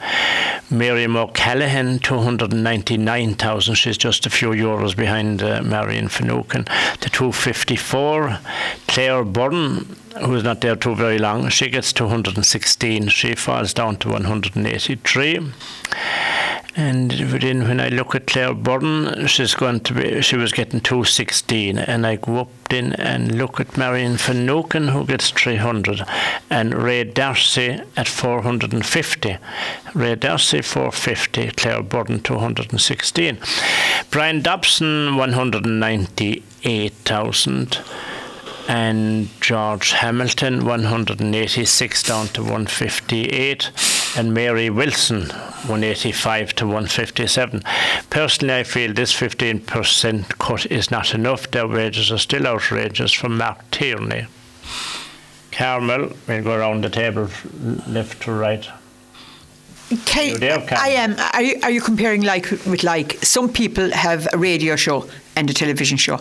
Speaker 2: Miriam O'Callaghan 299,000. She's just a few euros behind uh, Marion Finucane to 254. Claire Byrne, who's not there too very long, she gets 216. She falls down to 183. And then when I look at Claire Byrne, she's going to be, she was getting 216. And I go up in and look at Marion Finucane, who gets 300. And Ray D'Arcy at 450. Ray D'Arcy 450, Claire Byrne 216. Bryan Dobson 198,000 and George Hamilton 186 down to 158 and Mary Wilson 185 to 157. Personally, I feel this 15% cut is not enough. Their wages are still outrageous from Mark Tierney. Carmel, we'll go around the table left to right.
Speaker 3: Can,
Speaker 2: there,
Speaker 3: I am. Are you, are you comparing like with like? Some people have a radio show and a television show.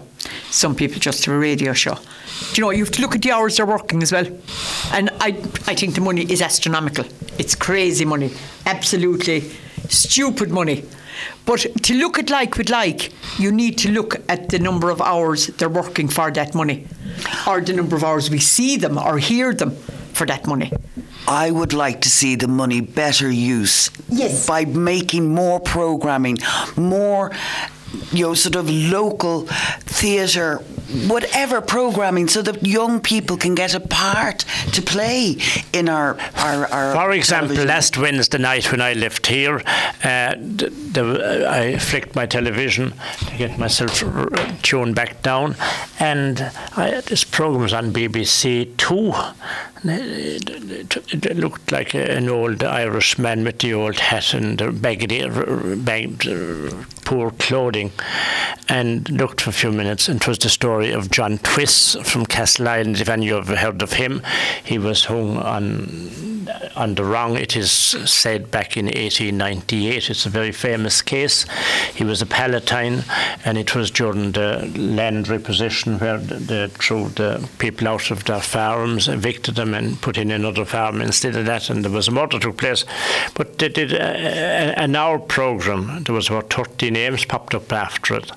Speaker 3: Some people just have a radio show. Do you know? You have to look at the hours they're working as well. And I, I think the money is astronomical. It's crazy money. Absolutely stupid money. But to look at like with like, you need to look at the number of hours they're working for that money, or the number of hours we see them or hear them for that money.
Speaker 4: I would like to see the money better use.
Speaker 3: Yes.
Speaker 4: By making more programming, more you know, sort of local theatre, whatever programming, so that young people can get a part to play in our our. our
Speaker 2: For example,
Speaker 4: television.
Speaker 2: last Wednesday night when I left here, uh, d- the, I flicked my television to get myself tuned back down, and I, this program was on BBC Two. It, looked like an old Irishman with the old hat and the baggy, r- bag, poor clothing, and looked for a few minutes. And it was the story of John Twiss from Castleisland. If any of you have heard of him, he was hung on on the wrong. It is said back in 1898. It's a very famous case. He was a Palatine, and it was during the land repossession where the, the, threw the people out of their farms, evicted them, and put in another farm instead of that. And there was a murder took place. But they did a, a, an hour program. There was about 30 names popped up after it,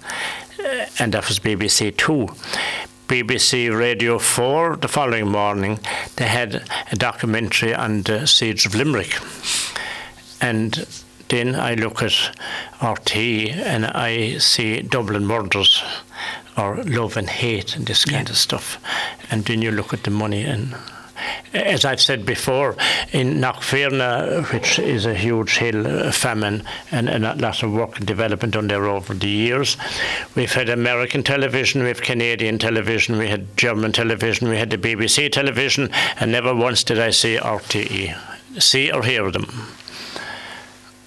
Speaker 2: Uh, and that was BBC Two. BBC Radio 4 the following morning, they had a documentary on the siege of Limerick. And then I look at RTÉ and I see Dublin murders or love and hate and this kind of stuff. And then you look at the money and as I've said before, in Knockfierna, which is a huge hill uh, famine and, and a lot of work and development on there over the years, we've had American television, we have Canadian television, we had German television, we had the BBC television, and never once did I see RTE, see or hear them.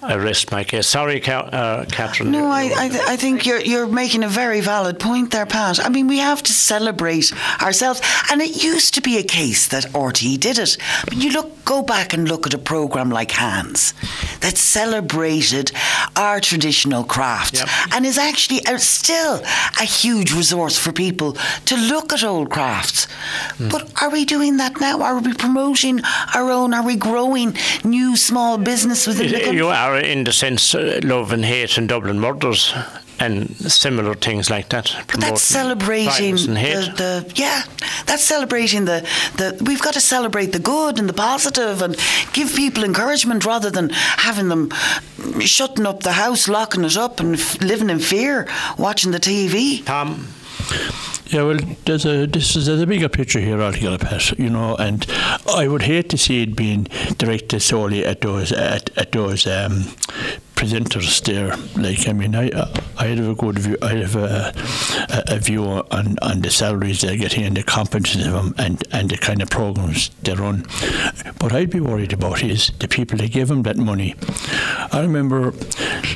Speaker 2: I rest my case. Sorry, Ca- uh, Catherine.
Speaker 4: No, I, I, th- I think you're you're making a very valid point there, Pat. I mean, we have to celebrate ourselves, and it used to be a case that RTÉ did it. But you look, go back and look at a program like Hands, that celebrated our traditional crafts,
Speaker 2: Yep.
Speaker 4: and is actually uh, still a huge resource for people to look at old crafts. But are we doing that now? Are we promoting our own? Are we growing new small business within the country?
Speaker 2: You are, in the sense, uh, love and hate and Dublin murders and similar things like that.
Speaker 4: But that's celebrating
Speaker 2: and hate.
Speaker 4: the, the yeah, that's celebrating the the. We've got to celebrate the good and the positive and give people encouragement rather than having them shutting up the house, locking it up, and f- living in fear, watching the TV.
Speaker 2: Tom,
Speaker 5: Yeah, well, there's a this is there's a bigger picture here altogether, Pat. You know, and I would hate to see it being directed solely at those at, at those um, presenters there. Like, I mean, I I have a good view. I have a, a, view on, on the salaries they're getting and the competence of them and, and the kind of programs they run. But I'd be worried about is the people that give them that money. I remember,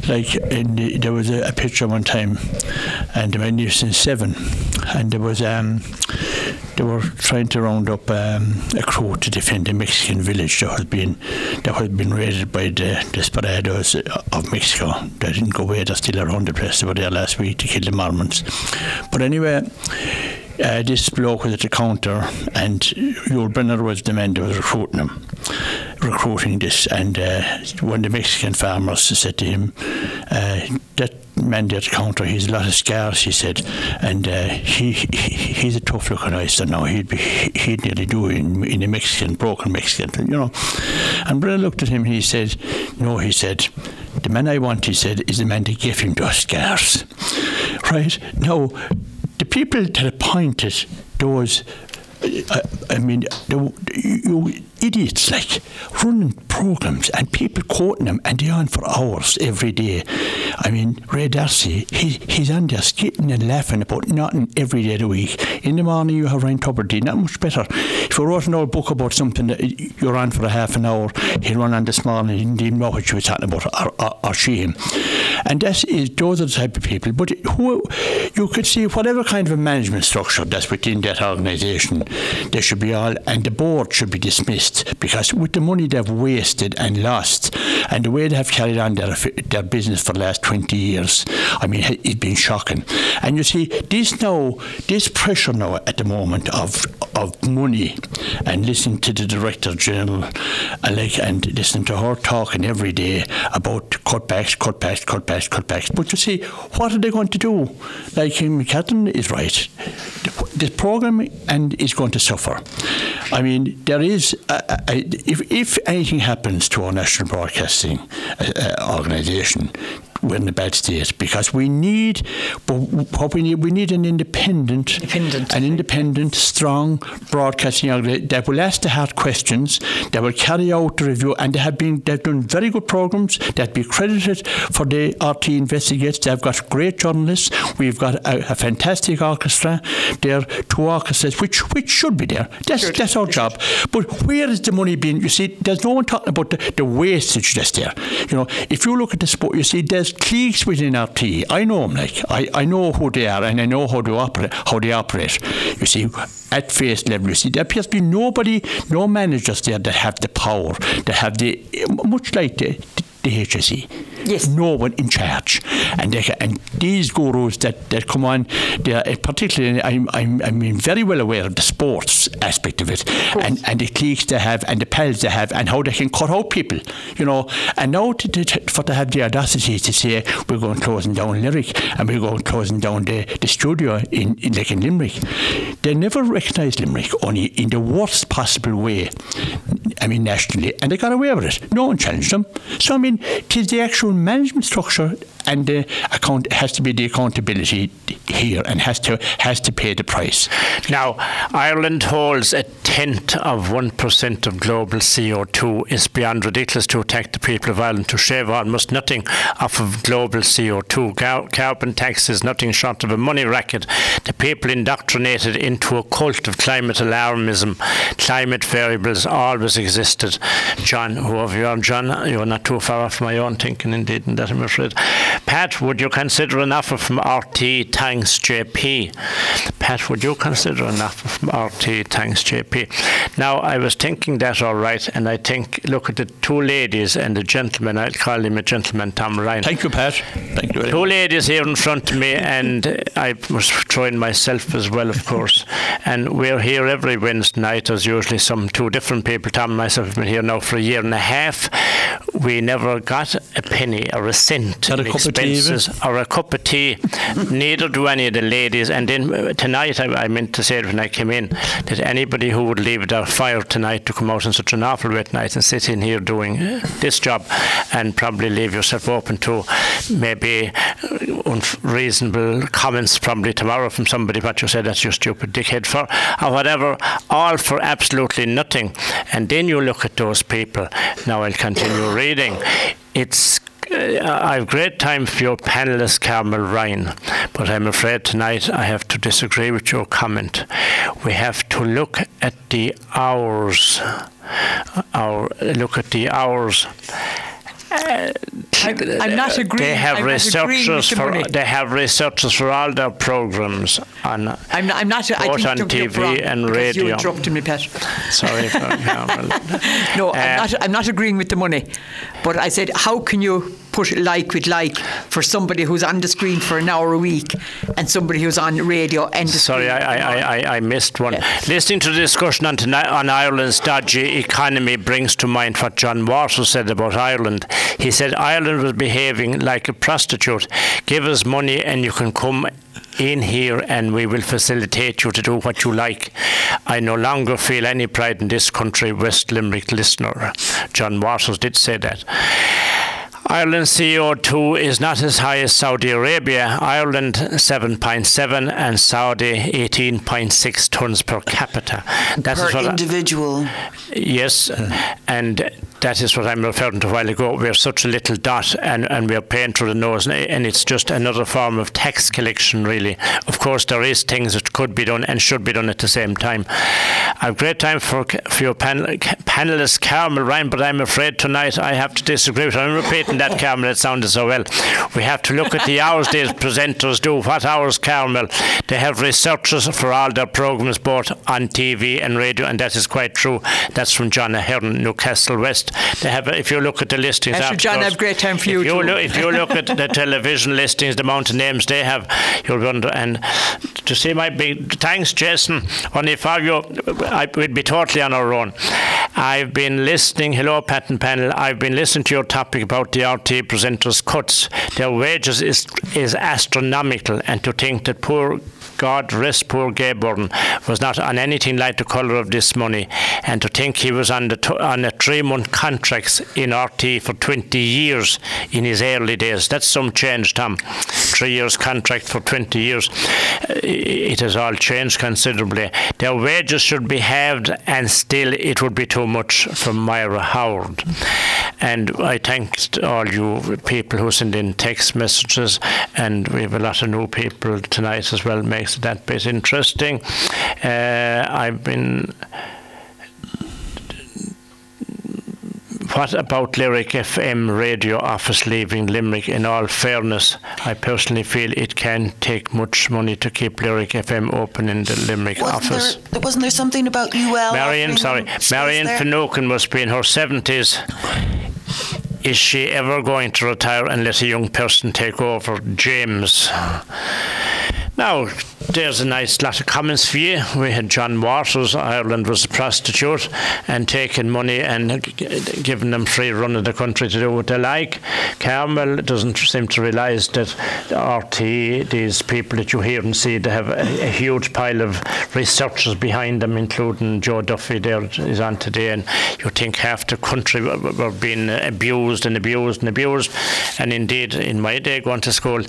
Speaker 5: like, in the, there was a, a picture one time, and you was in seven, and there was um they were trying to round up um, a crew to defend a Mexican village that had been that had been raided by the desperados of Mexico. They didn't go away; they're still around the place. They were there last week to kill the Mormons. But anyway. Uh, this bloke was at the counter, and Yul Brynner was the man that was recruiting him, recruiting this. And uh, one of the Mexican farmers said to him, uh, "That man at the counter, he's a lot of scars," he said, and uh, he, he he's a tough looking oyster now. He'd be he'd nearly do it in, in a Mexican, broken Mexican, you know. And Brynner looked at him. and He said, "No," he said. The man I want, he said, is the man to give him those scars. Right now, the people that appointed those, uh, I mean, the, you idiots like running programs and people quoting them and they're on for hours every day. I mean, Ray D'Arcy, he, he's on there skitting and laughing about nothing every day of the week. In the morning, you have Ryan Tubridy, not much better. If you wrote an old book about something that you're on for a half an hour, he'll run on this morning, and he didn't even know what you were talking about, or, or, or she him. And that is, those are the type of people. But who you could see whatever kind of a management structure that's within that organisation, they should be all, and the board should be dismissed because with the money they've wasted and lost, and the way they have carried on their their business for the last 20 years, I mean, it's been shocking. And you see, this now, this pressure now at the moment of of money, and listening to the director general, like, and listening to her talking every day about cutbacks, cutbacks, cutbacks, cutbacks. But you see, what are they going to do? Like um, Catherine is right. The, the program and is going to suffer. I mean, there is a, if if anything happens to our national broadcasting uh, uh organisation, we're in a bad state because we need, but what we need, we need an independent,
Speaker 3: Independent.
Speaker 5: an independent, strong broadcasting organisation that will ask the hard questions, that will carry out the review, and they have been, they've done very good programs that be credited for the RTÉ investigates. They've got great journalists. We've got a, a fantastic orchestra. There are two orchestras which which should be there. That's
Speaker 3: Should.
Speaker 5: that's our job. But where is the money being? You see, there's no one talking about the, the wastage that's there. You know, if you look at the sport, you see there's cliques within RTÉ. I know them, like I, I know who they are, and I know how they operate. How they operate. You see, at face level, you see, there appears to be nobody, no managers there that have the power, that have the much like the. The HSE.
Speaker 3: Yes.
Speaker 5: No one in charge. And they, and these gurus that, that come on, they are, eh, particularly, I'm, I'm, I mean, very well aware of the sports aspect of it and, and the cliques they have and the pals they have and how they can cut out people, you know. And now to, to, for to have the audacity to say we're going closing down Lyric and we're going closing down the, the studio in, in like in Limerick. They never recognised Limerick only in the worst possible way. I mean nationally, and they got away with it. No one challenged them. So I mean, it is the actual management structure and the account has to be the accountability here and has to has to pay the price.
Speaker 2: Now, Ireland holds a tenth of 1% of global CO2. It's beyond ridiculous to attack the people of Ireland to shave almost nothing off of global CO2. Carbon tax is nothing short of a money racket. The people indoctrinated into a cult of climate alarmism. Climate variables always existed. John, whoever you are, John, you're not too far off my own thinking indeed, and that I'm afraid. Pat, would you consider an offer from RTÉ thanks JP? Pat, would you consider an offer from RTÉ thanks JP? Now, I was thinking that all right, and I think, look at the two ladies and the gentleman, I'll call him a gentleman, Tom Ryan.
Speaker 5: Thank you, Pat. Thank you very
Speaker 2: Two
Speaker 5: much.
Speaker 2: ladies here in front of me, and I was throwing myself as well, of course. And we're here every Wednesday night. There's usually some two different people. Tom and myself have been here now for a year and a half. We never got a penny or a cent
Speaker 5: Not a
Speaker 2: in expenses or a cup of tea. Neither do any of the ladies. And then uh, tonight, I, I meant to say it when I came in, that anybody who would leave their fire tonight to come out on such an awful wet night and sit in here doing uh, this job and probably leave yourself open to maybe unreasonable comments probably tomorrow from somebody what you said that's your stupid dickhead for or whatever all for absolutely nothing and then you look at those people now I'll continue reading it's uh, I have great time for your panelist, Carmel Ryan, but I'm afraid tonight I have to disagree with your comment. We have to look at the hours. Our look at the hours.
Speaker 3: I'm, I'm not agreeing.
Speaker 2: They have
Speaker 3: I'm
Speaker 2: researchers for
Speaker 3: money.
Speaker 2: they have researchers for all their programs on
Speaker 3: I'm not. I'm not I think
Speaker 2: on TV and
Speaker 3: because You
Speaker 2: radio.
Speaker 3: interrupted me, Pat.
Speaker 2: sorry for Carmel.
Speaker 3: No,
Speaker 2: Uh,
Speaker 3: I'm not. I'm not agreeing with the money, but I said, how can you put like with like for somebody who's on the screen for an hour a week and somebody who's on radio and
Speaker 2: Sorry? I, I, I, I missed one.
Speaker 3: Yeah.
Speaker 2: Listening to the discussion on, tonight, on Ireland's dodgy economy brings to mind what John Walter said about Ireland. He said Ireland was behaving like a prostitute. Give us money and you can come in here and we will facilitate you to do what you like. I no longer feel any pride in this country, West Limerick listener. John Waters did say that. Ireland's CO2 is not as high as Saudi Arabia. Ireland 7.7 and Saudi 18.6 tons per capita. That is
Speaker 4: per
Speaker 2: what I-
Speaker 4: individual.
Speaker 2: Yes, and that is what I'm referring to a while ago. We're such a little dot and, and we're paying through the nose, and, and it's just another form of tax collection, really. Of course, there is things that could be done and should be done at the same time. Have great time for, for your panel, panelist, Carmel Ryan, but I'm afraid tonight I have to disagree with. I'm repeating that, Carmel, it sounded so well. We have to look at the hours these presenters do. What hours, Carmel? They have researchers for all their programmes, both on TV and radio, and that is quite true. That's from John Ahern, Newcastle West. They have, if you look at the listings,
Speaker 3: Actually, John, have great time for
Speaker 2: if
Speaker 3: you
Speaker 2: you
Speaker 3: too.
Speaker 2: look, if you look at the television listings, the amount of names they have, you'll wonder. And to see my big thanks, Jason. Only you, I, we'd be totally on our own. I've been listening. Hello, Pat and panel. I've been listening to your topic about the RTÉ presenters' cuts. Their wages is is astronomical, and to think that poor God rest poor Gay Byrne was not on anything like the colour of this money, and to think he was on t- on a three-month contracts in RTÉ for 20 years in his early days. That's some change, Tom. Three years contract for 20 years. Uh, It has all changed considerably. Their wages should be halved, and still it would be too much for Myra Howard. And I thank all you people who send in text messages, and we have a lot of new people tonight as well. Makes that bit interesting. Uh, I've been. What about Lyric FM radio office leaving Limerick? In all fairness, I personally feel it can take much money to keep Lyric FM open in the Limerick
Speaker 4: Wasn't
Speaker 2: office.
Speaker 4: there, wasn't there something about UL?
Speaker 2: Marion, sorry, Marion? Finucane must be in her 70s. Is she ever going to retire and let a young person take over? James. Now, there's a nice lot of comments for you. We had John Waters, Ireland was a prostitute, and taking money and giving them free run of the country to do what they like. Carmel doesn't seem to realise that RTÉ, these people that you hear and see, they have a, a huge pile of researchers behind them, including Joe Duffy there is on today, and you think half the country were, were being abused and abused and abused. And indeed, in my day going to school,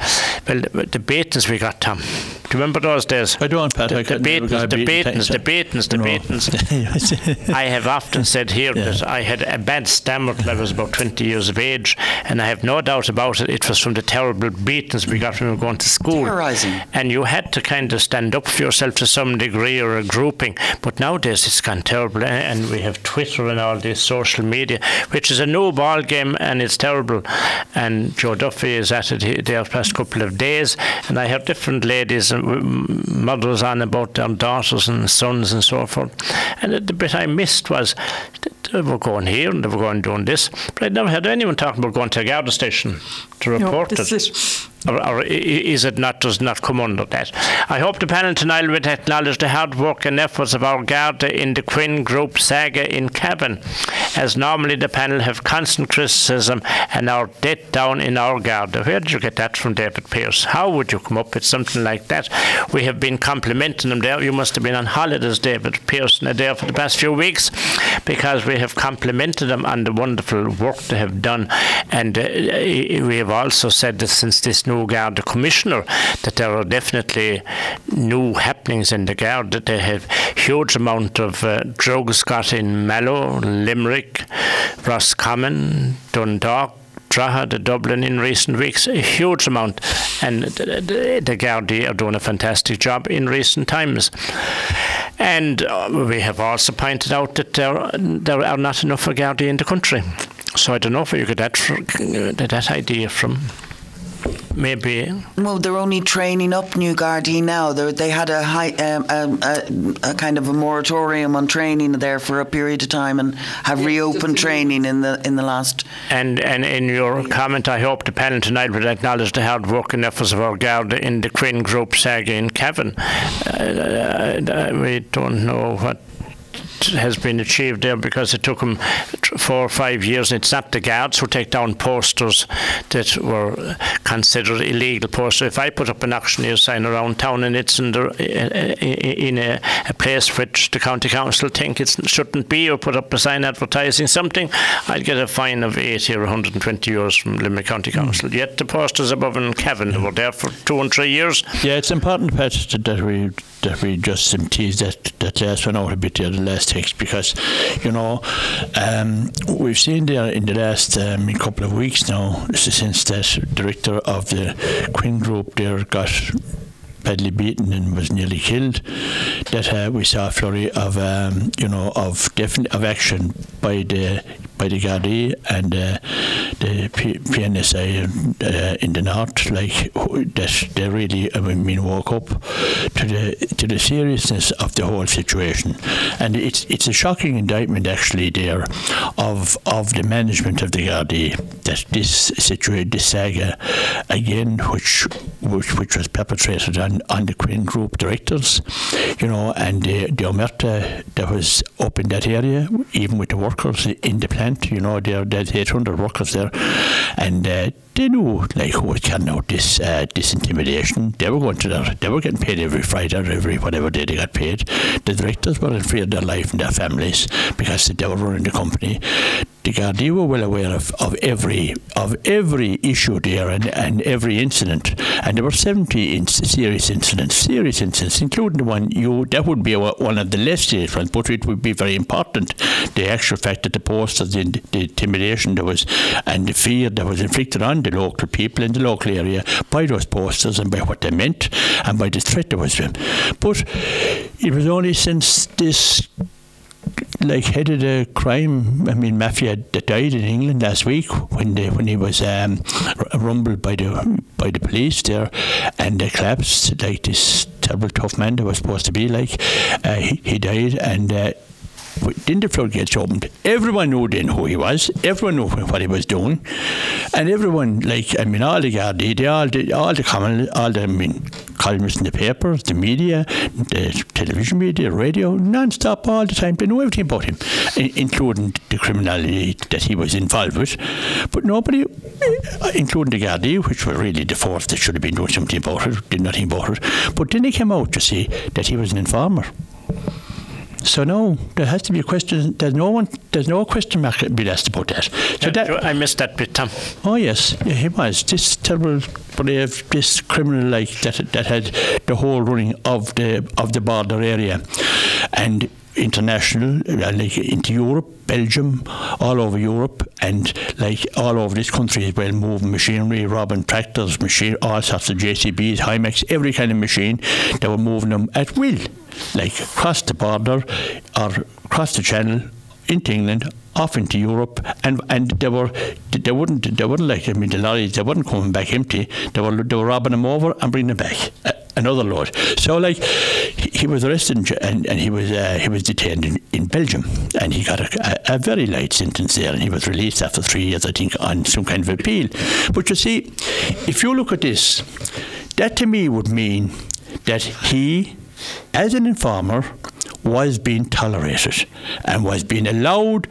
Speaker 2: well, the beatings we got, Tom. Do you remember those days?
Speaker 5: I don't, Pat.
Speaker 2: The,
Speaker 5: I
Speaker 2: the
Speaker 5: can't never
Speaker 2: beatings, the
Speaker 5: beaten,
Speaker 2: beatings, the
Speaker 5: thanks.
Speaker 2: beatings, the
Speaker 5: No.
Speaker 2: I have often said here that I had a bad stammer till I was about 20 years of age, and I have no doubt about it. It was from the terrible beatings we got when we were going to school.
Speaker 4: Terrorising.
Speaker 2: And you had to kind of stand up for yourself to some degree or a grouping. But nowadays it's gone terrible, eh? and we have Twitter and all this social media, which is a new ball game, and it's terrible. And Joe Duffy is at it the past couple of days, and I have different ladies and mothers on about their daughters and sons and so forth. And the bit I missed was were going here and they were going doing this, but I'd never heard anyone talking about going to a garda station to
Speaker 3: No,
Speaker 2: report
Speaker 3: this
Speaker 2: it.
Speaker 3: is it.
Speaker 2: or, or is it not does not come under that? I hope the panel tonight will acknowledge the hard work and efforts of our Garda in the Quinn Group saga in Cavan, as normally the panel have constant criticism and our debt down in our Garda. Where did you get that from, David Pearce? How would you come up with something like that? We have been complimenting them there. You must have been on holidays, David Pearson, there for the past few weeks because we have complimented them on the wonderful work they have done. And uh, we have also said that since this new Garda Commissioner, that there are definitely new happenings in the Guard, that they have huge amount of uh, drugs got in Mallow, Limerick, Roscommon, Dundalk, Drogheda, Dublin in recent weeks, a huge amount, and the Gardaí are doing a fantastic job in recent times. And uh, we have also pointed out that there, there are not enough Gardaí in the country. So I don't know where you get that, that idea from maybe.
Speaker 4: Well, they're only training up new Gardaí now. They're, they had a, high, um, um, a, a, kind of a moratorium on training there for a period of time and have reopened training in the in the last.
Speaker 2: And and in your comment, I hope the panel tonight would acknowledge the hard work and efforts of our Garda in the Quinn Group saga in Cavan. Uh, uh, we don't know what has been achieved there because it took them four or five years. It's not the guards who take down posters that were considered illegal posters. If I put up an auctioneer sign around town and it's in, the, in a, a, place which the county council think it shouldn't be, or put up a sign advertising something, I'd get a fine of 80 or 120 euros from Limerick County hmm. Council. Mm. Yet the posters above in Cavan were there for two and three years.
Speaker 5: Yeah, it's important, Pat, that we that we just tease that that last one out a bit there, the last text, because you know um, we've seen there in the last um, couple of weeks now since the director of the Quinn Group there got badly beaten and was nearly killed. That uh, we saw a flurry of um, you know of definite of action by the by the Gardaí and uh, the P- PSNI uh, in the north, like that they really, I mean, woke up to the to the seriousness of the whole situation, and it's it's a shocking indictment actually there of of the management of the Gardaí. That this situation, this saga, again, which which which was perpetrated on on the Quinn Group directors, you know, and the the omerta that was up in that area, even with the workers in the plant plant. You know, there there's 800 workers there, and uh, they knew like who was carrying out this uh, this intimidation. They were going to their, they were getting paid every Friday or every whatever day they got paid. The directors were in fear of their life and their families because they were running the company. The Gardaí were well aware of, of every of every issue there and, and every incident, and there were 70 in serious incidents, serious incidents, including the one you that would be one of the less serious ones, but it would be very important. The actual fact that the posters, the, the intimidation there was, and the fear that was inflicted on the local people in the local area by those posters and by what they meant and by the threat there was. But it was only since this like head of the crime, I mean mafia that died in England last week when they, when he was um, rumbled by the by the police there, and they collapsed like this terrible tough man that was supposed to be like uh, he, he died and. Uh, didn't the floodgates opened, everyone knew then who he was. Everyone knew what he was doing, and everyone, like I mean, all the Gardaí, they all the all the common, all the I mean, columnists in the papers, the media, the television media, radio, non-stop all the time. They knew everything about him, including the criminality that he was involved with. But nobody, uh, including the Gardaí, which were really the force that should have been doing something about it, did nothing about it. But then they came out to see that he was an informer. So no, there has to be a question. There's no one. There's no question mark be asked about that. So
Speaker 2: yeah, that I missed that bit, Tom.
Speaker 5: Oh yes, yeah, he was this terrible, brave, this criminal like that that had the whole running of the of the border area, and international, uh, like into Europe, Belgium, all over Europe, and like all over this country as well, moving machinery, robbing tractors, machine, all sorts of JCBs, Hymacs, every kind of machine. They were moving them at will, like across the border or across the channel into England, off into Europe, and and they were they wouldn't they wouldn't like I mean the lorries they weren't coming back empty. They were they were robbing them over and bringing them back. Uh, another load. So like he, was arrested and, and he was uh, he was detained in, in Belgium and he got a, a, a, very light sentence there and he was released after three years I think on some kind of appeal. But you see, if you look at this, that to me would mean that he, as an informer, was being tolerated and was being allowed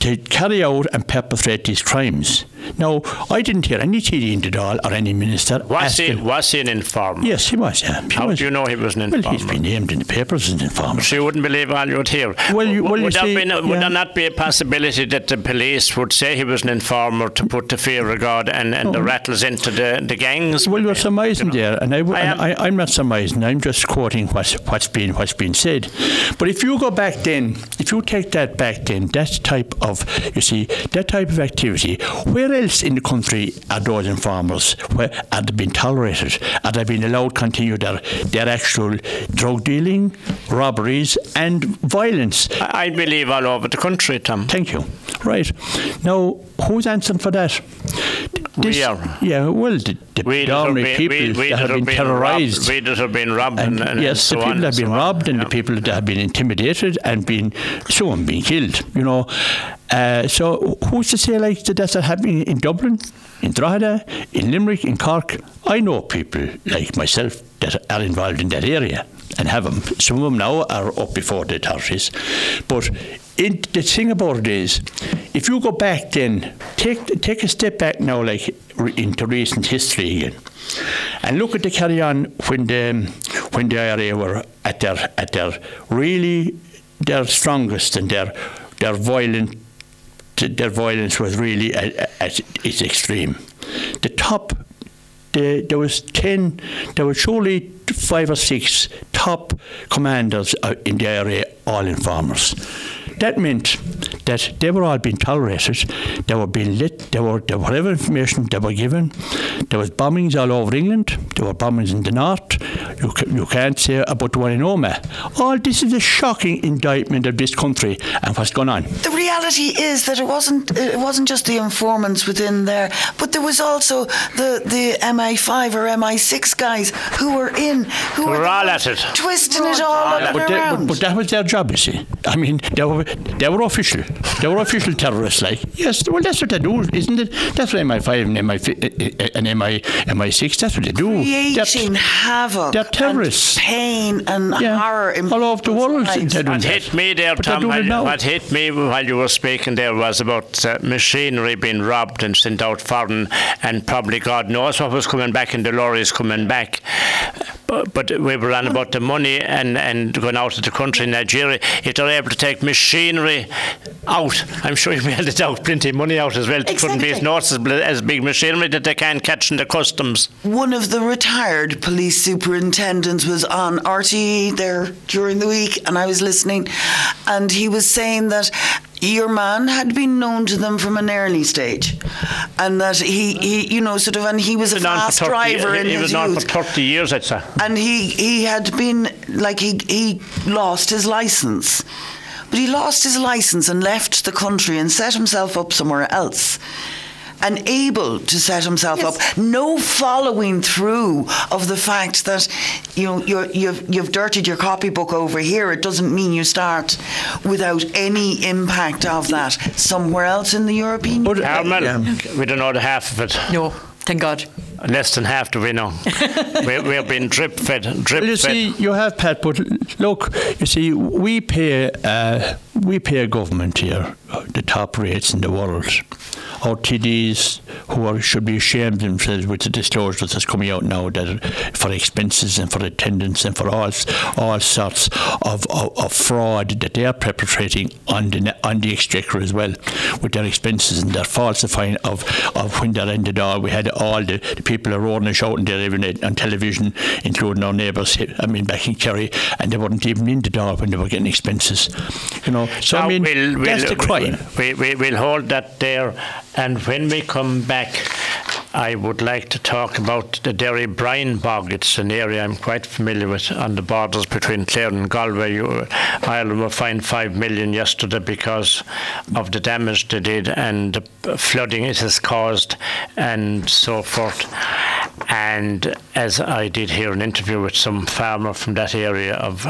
Speaker 5: to carry out and perpetrate these crimes. Now, I didn't hear any TD in the Dáil or any minister.
Speaker 2: Was he, was he an informer?
Speaker 5: Yes, he was, yeah. He
Speaker 2: How
Speaker 5: was.
Speaker 2: do you know he was an informer?
Speaker 5: Well, he's been named in the papers as an informer.
Speaker 2: So you wouldn't believe all you'd hear.
Speaker 5: Well, you- well, you
Speaker 2: would, there
Speaker 5: see,
Speaker 2: be no- would there not be a possibility that the police would say he was an informer to put the fear of God and, and the oh. rattles into the, the gangs?
Speaker 5: Well, you're surmising there, and, I,
Speaker 2: I
Speaker 5: and. I, I'm not surmising. I'm just quoting what's what's been what's been said. But if you go back then, if you take that back then, that type of you see that type of activity, where else in the country are those informers? Where are they been tolerated? Are they been allowed to continue their their actual drug dealing, robberies, and violence?
Speaker 2: I, believe all over the country, Tom.
Speaker 5: Thank you. Right. Now, who's answering for that?
Speaker 2: We are.
Speaker 5: Yeah, well, the, the
Speaker 2: We been,
Speaker 5: people
Speaker 2: we, we
Speaker 5: that have been
Speaker 2: robbed,
Speaker 5: terrorised.
Speaker 2: we that have been robbed and,
Speaker 5: And,
Speaker 2: and
Speaker 5: yes,
Speaker 2: so
Speaker 5: the people that have
Speaker 2: so
Speaker 5: been
Speaker 2: on.
Speaker 5: robbed and
Speaker 2: Yeah.
Speaker 5: the people that have been intimidated and been some been killed. You know, uh, so who's to say like that that's not happening in Dublin, in Drogheda, in Limerick, in Cork? I know people like myself that are involved in that area and have them. Some of them now are up before the authorities, but. In, the thing about it is, if you go back then, take take a step back now, like into recent history again, and look at the carry on when the when the IRA were at their at their really their strongest and their their violent their violence was really at, at its extreme. The top the, there was ten there were surely five or six top commanders uh, in the area, all informers. That meant that they were all being tolerated. They were being lit. They were, they, whatever information they were given. There was bombings all over England. There were bombings in the north. You, ca- you can't say about the one in Omagh. All this is a shocking indictment of this country and what's going on.
Speaker 4: The reality is that it wasn't it wasn't just the informants within there, but there was also the the MI5 or MI6 guys who were in who
Speaker 2: Who were
Speaker 4: the
Speaker 2: all at it.
Speaker 4: twisting it all up and
Speaker 5: But, they,
Speaker 4: around.
Speaker 5: but, but that was their job, you see. I mean, they were they were official. They were official terrorists, like yes. Well, that's what they do, isn't it? That's what MI5 and MI eh, eh, eh, and MI MI6. That's what they do. They're-
Speaker 4: creating havoc
Speaker 5: they're terrorists.
Speaker 4: and pain and
Speaker 5: yeah,
Speaker 4: horror in
Speaker 5: all over the world.
Speaker 4: lives.
Speaker 5: they're
Speaker 2: What
Speaker 5: that.
Speaker 2: hit me there,
Speaker 5: But they're
Speaker 2: Tom,
Speaker 5: doing it
Speaker 2: while, what hit me while you were speaking there was about uh, machinery being robbed and sent out foreign, and probably God knows what was coming back in the lorries coming back. But, but we were on about the money and, and going out of the country, Nigeria. If they're able to take machinery out, I'm sure be able to plenty of money out as well. It couldn't be as
Speaker 4: Exactly.
Speaker 2: noticeable as big machinery that they can't catch in the customs.
Speaker 4: One of the retired police superintendents was on RTE there during the week, and I was listening, and he was saying that your man had been known to them from an early stage, and that he, he you know, sort of, and he was a
Speaker 2: Been on for
Speaker 4: fast
Speaker 2: 30
Speaker 4: driver in
Speaker 2: he
Speaker 4: his
Speaker 2: was on for 30 years, I'd say.
Speaker 4: and he he had been like he he lost his license but he lost his license and left the country and set himself up somewhere else. And able to set himself up. No following through of the fact that you know you're, you've you've dirtied your copybook over here. It doesn't mean you start without any impact of that somewhere else in the European Union.
Speaker 2: Carmel, we don't know the half of it.
Speaker 3: No, thank God.
Speaker 2: Less than half do we know. we, we're being drip fed, drip
Speaker 5: Well, you
Speaker 2: fed.
Speaker 5: see, you have Pat, but look, you see, we pay uh, we pay a government here uh, the top rates in the world. Our TDs, who are, should be ashamed themselves with the disclosures that's coming out now, that for expenses and for attendance and for all all sorts of, of, of fraud that they are perpetrating on the on the exchequer as well, with their expenses and their falsifying of, of when they're ended all. We had all the, the people are roaring and shouting there night on television, including our neighbours. I mean, back in Kerry, and they weren't even in the door when they were getting expenses. You know, so I mean,
Speaker 2: we'll-
Speaker 5: that's
Speaker 2: we'll-
Speaker 5: the crime.
Speaker 2: We, we, we'll hold that there. And when we come back, I would like to talk about the Derrybrien Bog. It's an area I'm quite familiar with on the borders between Clare and Galway. You, Ireland were fined five million yesterday because of the damage they did and the flooding it has caused and so forth. And as I did hear an interview with some farmer from that area of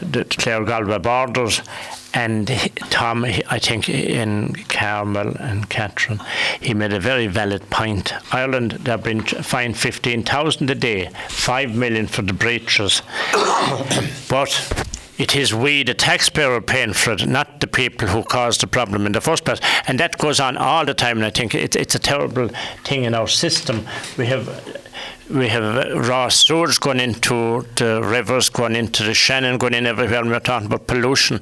Speaker 2: the Clare Galway borders, and Tom, I think in Carmel and Catherine, he made a very valid point. Ireland, they've been fined 15,000 a day, 5 million for the breaches. but it is we, the taxpayer, paying for it, not the people who caused the problem in the first place. And that goes on all the time. And I think it, it's a terrible thing in our system. We have we have uh, raw sewage going into the rivers, going into the Shannon, going in everywhere, and we're talking about pollution.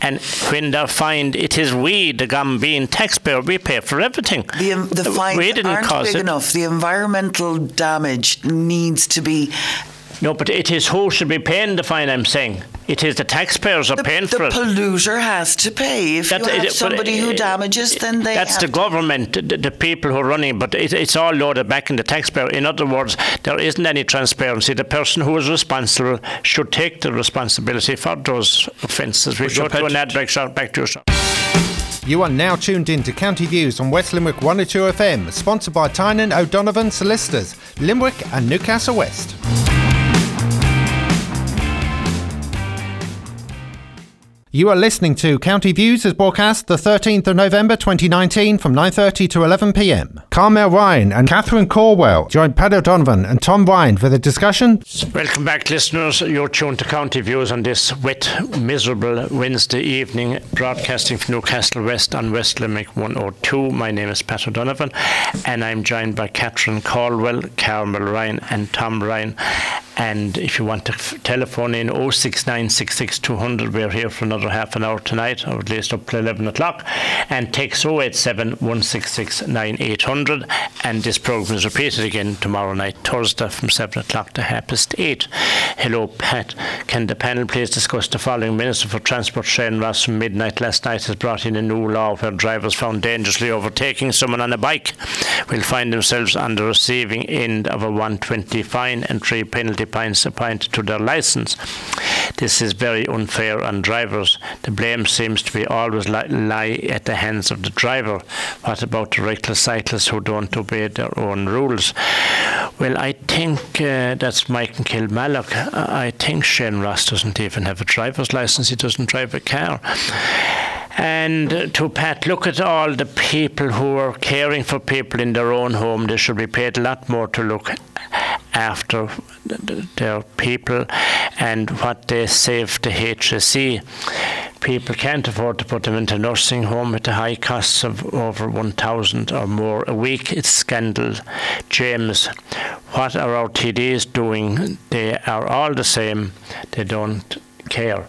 Speaker 2: And when they find it is we, the Gambine taxpayer, we pay for everything.
Speaker 4: The, the fines
Speaker 2: we didn't
Speaker 4: aren't
Speaker 2: cause
Speaker 4: big
Speaker 2: it.
Speaker 4: enough. The environmental damage needs to be
Speaker 2: No, but it is who should be paying the fine, I'm saying. It is the taxpayers are
Speaker 4: the,
Speaker 2: paying
Speaker 4: the
Speaker 2: for it.
Speaker 4: The polluter has to pay. If
Speaker 2: That-
Speaker 4: you have
Speaker 2: it-
Speaker 4: somebody who
Speaker 2: it-
Speaker 4: damages, then they
Speaker 2: That's
Speaker 4: have
Speaker 2: the
Speaker 4: to.
Speaker 2: government, the, the people who are running, but it, it's all loaded back in the taxpayer. In other words, there isn't any transparency. The person who is responsible should take the responsibility for those offences. We
Speaker 5: But
Speaker 2: go to an ad break, short back to you. short.
Speaker 1: You are now tuned in to County Views on West Limerick 102 FM, sponsored by Tynan O'Donovan Solicitors, Limerick and Newcastle West. You are listening to County Views as broadcast the 13th of November 2019 from 9.30 to 11pm. Carmel Ryan and Catherine Caldwell join Pat O'Donovan and Tom Ryan for the discussion
Speaker 2: Welcome back, listeners. You're tuned to County Views on this wet, miserable Wednesday evening, broadcasting from Newcastle West on West Limerick 102. My name is Pat O'Donovan, and I'm joined by Catherine Caldwell, Carmel Ryan, and Tom Ryan. And if you want to f- telephone in 06966 we're here for another half an hour tonight, or at least up to 11 o'clock. And text 087 166 9800. And this programme is repeated again tomorrow night, Thursday, from 7 o'clock to half past 8. Hello, Pat. Can the panel please discuss the following? Minister for Transport Shane Ross from midnight last night has brought in a new law where drivers found dangerously overtaking someone on a bike will find themselves on the receiving end of a 120 fine and three penalty points appointed to their licence. This is very unfair on drivers. The blame seems to be always li- lie at the hands of the driver. What about the reckless cyclists who don't obey their own rules? Well, I think uh, that's Mike Kilmallock. I I think Shane Ross doesn't even have a driver's license. He doesn't drive a car. And uh, to Pat, look at all the people who are caring for people in their own home. They should be paid a lot more to look after th- th- their people and what they save the HSE. People can't afford to put them into nursing home with the high costs of over 1,000 or more a week. It's scandal. James, what are our TDs doing? They are all the same. They don't care.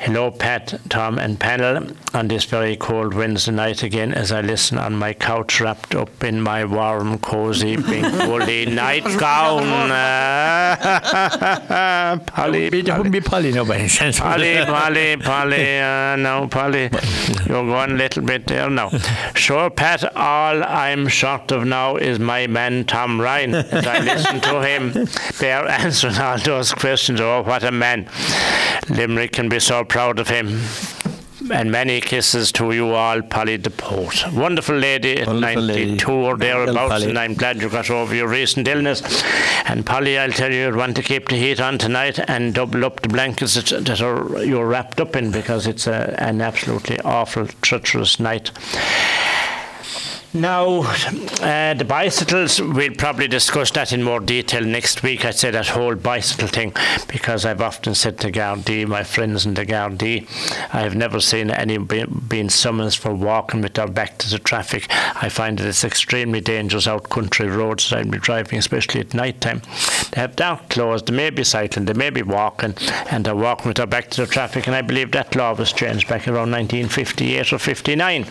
Speaker 2: Hello, Pat, Tom, and panel on this very cold Wednesday night again as I listen on my couch wrapped up in my warm, cozy, pink woolly nightgown. Uh, Polly,
Speaker 5: It
Speaker 2: Polly.
Speaker 5: wouldn't be Polly no by any chance.
Speaker 2: Polly, Polly, Polly, uh, no, Polly, you're going a little bit there now. Sure, Pat, all I'm short of now is my man Tom Ryan. As I listen to him, they're answering all those questions. Oh, what a man. Limerick can be so proud of him. And many kisses to you all, Polly Deport. Wonderful lady at
Speaker 5: Wonderful lady.
Speaker 2: 92 or thereabouts, and I'm glad you got over your recent illness. And Polly, I'll tell you, you'd want to keep the heat on tonight and double up the blankets that, that are you're wrapped up in because it's a, an absolutely awful, treacherous night. Now, uh, the bicycles, we'll probably discuss that in more detail next week. I'd say that whole bicycle thing, because I've often said to Gardaí, my friends in the Gardaí, I've never seen any being summoned for walking with their back to the traffic. I find that it's extremely dangerous out country roads that I'll be driving, especially at night time. They have dark clothes, they may be cycling, they may be walking, and they're walking with their back to the traffic. And I believe that law was changed back around 1958 or 59.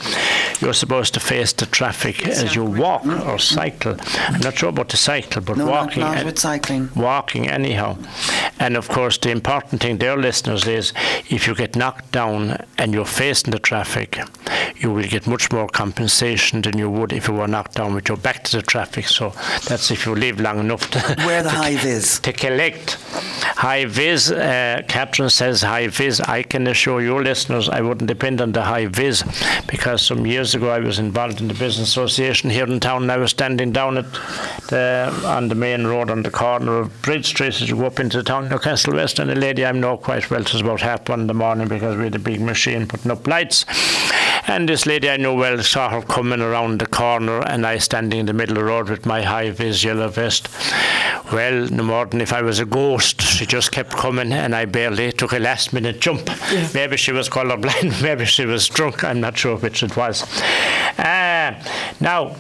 Speaker 2: You're supposed to face the traffic as you walk or cycle. I'm not sure about the cycle, but
Speaker 4: No, not,
Speaker 2: walking.
Speaker 4: not
Speaker 2: and-
Speaker 4: with cycling.
Speaker 2: walking anyhow. And of course, the important thing there, listeners, is if you get knocked down and you're facing the traffic, you will get much more compensation than you would if you were knocked down with your back to the traffic. So that's if you live long enough to,
Speaker 4: Where the
Speaker 2: to,
Speaker 4: high vis.
Speaker 2: to collect. High vis, uh, Catherine says high vis. I can assure your listeners, I wouldn't depend on the high vis because some years ago I was involved in the business association here in town now I was standing down at the, on the main road on the corner of Bridge Street as you go up into the town, Newcastle West, and a lady I know quite well, it was about half one in the morning because we had a big machine putting up lights. And this lady I know well saw her coming around the corner, and I standing in the middle of the road with my high vis yellow vest. Well, no more than if I was a ghost, she just kept coming, and I barely took a last minute jump. Yeah. Maybe she was colourblind, maybe she was drunk, I'm not sure which it was. Uh, now,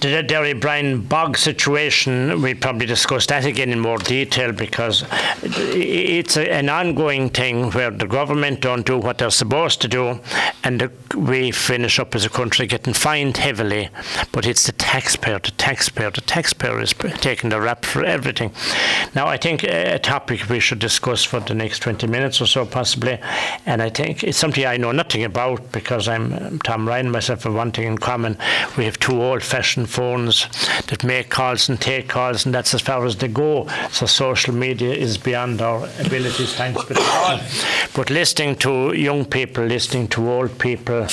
Speaker 2: the Derrybrien bog situation, we probably discuss that again in more detail because it's a, an ongoing thing where the government don't do what they're supposed to do and the, we finish up as a country getting fined heavily. But it's the taxpayer, the taxpayer, the taxpayer is taking the rap for everything. Now, I think a topic we should discuss for the next 20 minutes or so, possibly, and I think it's something I know nothing about because I'm Tom Ryan, myself, have one thing in common. We have two old fashioned phones that make calls and take calls, and that's as far as they go. So social media is beyond our abilities, thanks to all. But listening to young people, listening to old people,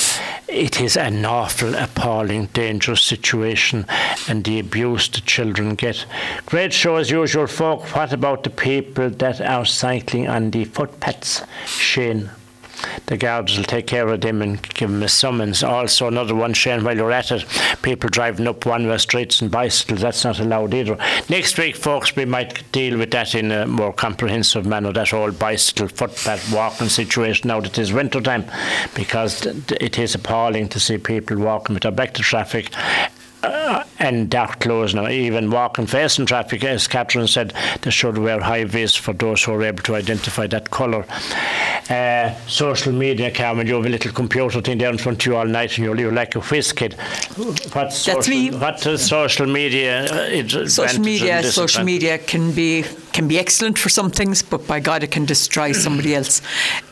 Speaker 2: it is an awful, appalling, dangerous situation, and the abuse the children get. Great show as usual, folk. What about the people that are cycling on the footpaths? Shane the guards will take care of them and give them a summons. Also, another one, Shane, while you're at it, people driving up one way streets and bicycles, that's not allowed either. Next week, folks, we might deal with that in a more comprehensive manner, that whole bicycle, footpath, walking situation now that it is winter time, because it is appalling to see people walking with their back to traffic uh, and dark clothes now. Even walking facing traffic, as Catherine said, they should wear high vis for those who are able to identify that colour. Uh, social media, Carmen, you have a little computer thing there in front of you all night and you're, you're like a whiz kid.
Speaker 3: What's social, That's me.
Speaker 2: What is social media?
Speaker 3: Uh, social media, social media can be can be excellent for some things, but by God, it can destroy somebody else.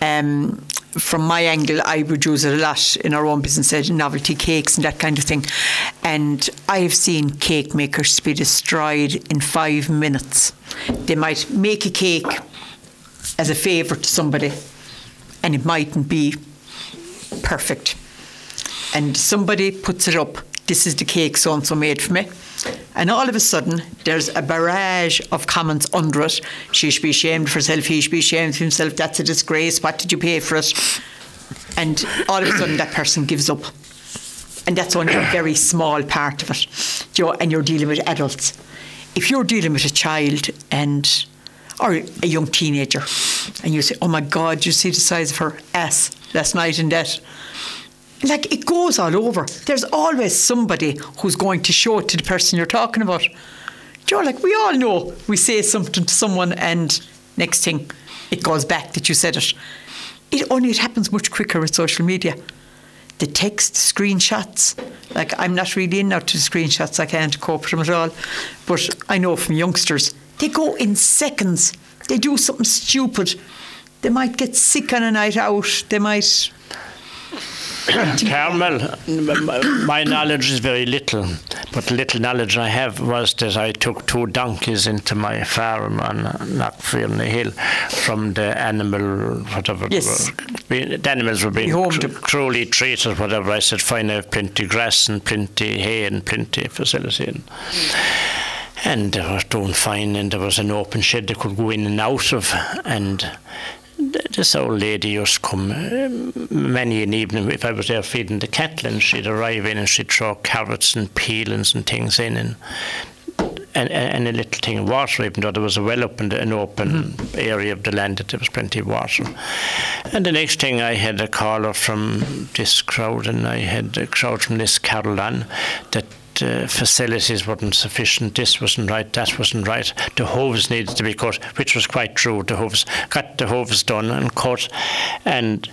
Speaker 3: Um, from my angle, I would use it a lot in our own business, uh, novelty cakes and that kind of thing. And I have seen cake makers be destroyed in five minutes. They might make a cake as a favour to somebody, and it mightn't be perfect. And somebody puts it up. This is the cake so and so made for me. And all of a sudden, there's a barrage of comments under it. She should be ashamed of herself, he should be ashamed of himself, that's a disgrace, what did you pay for it? And all of a sudden, that person gives up. And that's only a very small part of it. And you're dealing with adults. If you're dealing with a child and or a young teenager, and you say, "Oh my God, you see the size of her ass last night in that," like it goes all over. There's always somebody who's going to show it to the person you're talking about. You know, like we all know, we say something to someone, and next thing, it goes back that you said it. It only it happens much quicker with social media. The text screenshots, like I'm not really in now to screenshots. I can't cope with them at all. But I know from youngsters, they go in seconds. They do something stupid. They might get sick on a night out. They might
Speaker 2: Carmel, my knowledge is very little, but the little knowledge I have was that I took two donkeys into my farm on Knockfierna Hill from the animal, whatever.
Speaker 3: Yes.
Speaker 2: The animals were being cr- cruelly treated, whatever. I said, fine, I have plenty grass and plenty hay and plenty facility. And, and they were doing fine, and there was an open shed they could go in and out of. And this old lady used to come many an evening if I was there feeding the cattle and she'd arrive in and she'd throw carrots and peelings and things in and and, and a little thing of water, even though there was a well up in an open mm. area of the land that there was plenty of water. And the next thing I had a caller from this crowd and I had a crowd from this Caroline that uh, facilities weren't sufficient, this wasn't right, that wasn't right, the hooves needed to be cut, which was quite true. The hooves got the hooves done and cut, and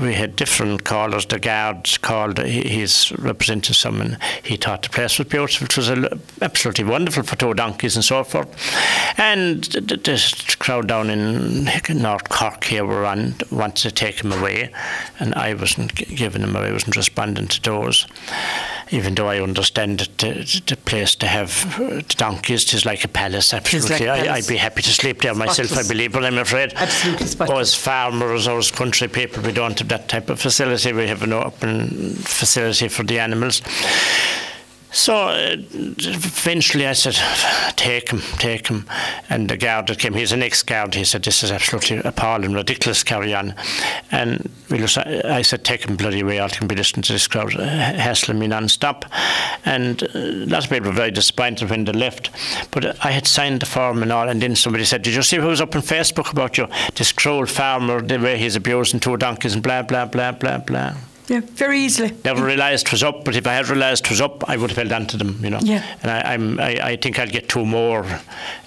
Speaker 2: we had different callers. The guards called, he's representing someone, he thought the place was beautiful, it was a, absolutely wonderful for two donkeys and so forth. And this crowd down in North Cork here were on, wanted to take him away, and I wasn't giving him away, I wasn't responding to those even though I understand that the, the place to have donkeys is like a palace, absolutely. Like I, would be happy to sleep there myself, Spotless. I believe, but I'm afraid
Speaker 3: absolutely
Speaker 2: as farmers or as country people, we don't have that type of facility. We have an open facility for the animals. So uh, eventually I said, take him, take him. And the guard that came, he's an ex-guard, he said, this is absolutely appalling, ridiculous, carry on. And I said, take him bloody away, I can be listening to this crowd uh, hassling me non-stop. And uh, lots of people were very disappointed when they left. But I had signed the form and all, and then somebody said, did you see who was up on Facebook about you? This cruel farmer, the way he's abusing two donkeys and blah, blah, blah, blah, blah.
Speaker 3: Yeah, very easily.
Speaker 2: Never realised it was up, but if I had realised it was up, I would have held on to them, you know.
Speaker 3: Yeah.
Speaker 2: And I, I'm, I, I think I'll get two more,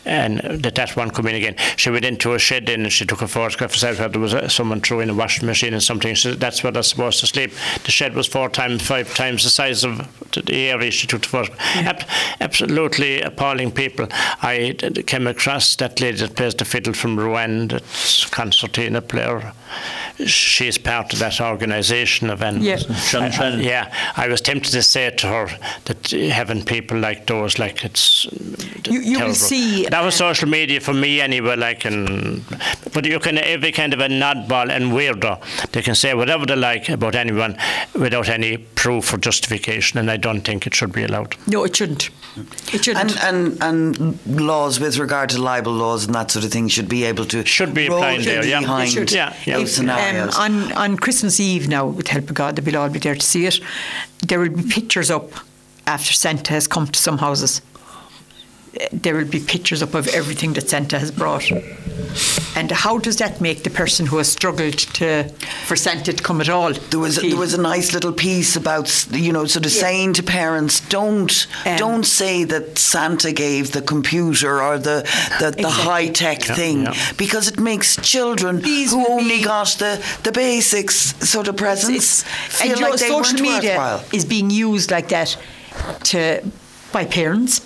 Speaker 2: and that that one come in again. She went into a shed in and she took a photograph herself there was a, someone throwing a washing machine and something. She that's where they're supposed to sleep. The shed was four times, five times the size of the area she took the photograph. Ab- absolutely appalling people. I d- came across that lady that plays the fiddle from Rouen, that's concertina player. She's part of that organisation of animals.
Speaker 3: Yeah.
Speaker 5: Shannon
Speaker 2: I- I- yeah, I was tempted to say to her that having people like those, like it's
Speaker 3: You- you will see,
Speaker 2: that was
Speaker 3: uh,
Speaker 2: social media for me anyway. Like, and but you can every kind of a nutball and weirdo. They can say whatever they like about anyone without any proof or justification, and I don't think it should be allowed.
Speaker 3: No, it shouldn't. It shouldn't.
Speaker 4: And, and and laws with regard to libel laws and that sort of thing should be able to
Speaker 2: Should be applied there, yeah.
Speaker 4: behind
Speaker 2: It should. Yeah, yeah.
Speaker 3: Um, on, on Christmas Eve now, with the help of God, they'll all be there to see it. There will be pictures up after Santa has come to some houses. Uh, There will be pictures up of everything that Santa has brought. And how does that make the person who has struggled to for Santa to come at all?
Speaker 4: There was
Speaker 3: feel-
Speaker 4: there was a nice little piece about you know sort of
Speaker 3: Yeah.
Speaker 4: saying to parents don't
Speaker 3: Um,
Speaker 4: don't say that Santa gave the computer or the the, the
Speaker 3: Exactly.
Speaker 4: high tech
Speaker 2: Yeah,
Speaker 4: thing
Speaker 2: yeah.
Speaker 4: because it makes children
Speaker 3: These
Speaker 4: who only
Speaker 3: be-
Speaker 4: got the the basics sort of presents feel
Speaker 3: and you
Speaker 4: like
Speaker 3: know,
Speaker 4: they
Speaker 3: social media
Speaker 4: worthwhile.
Speaker 3: is being used like that to by parents.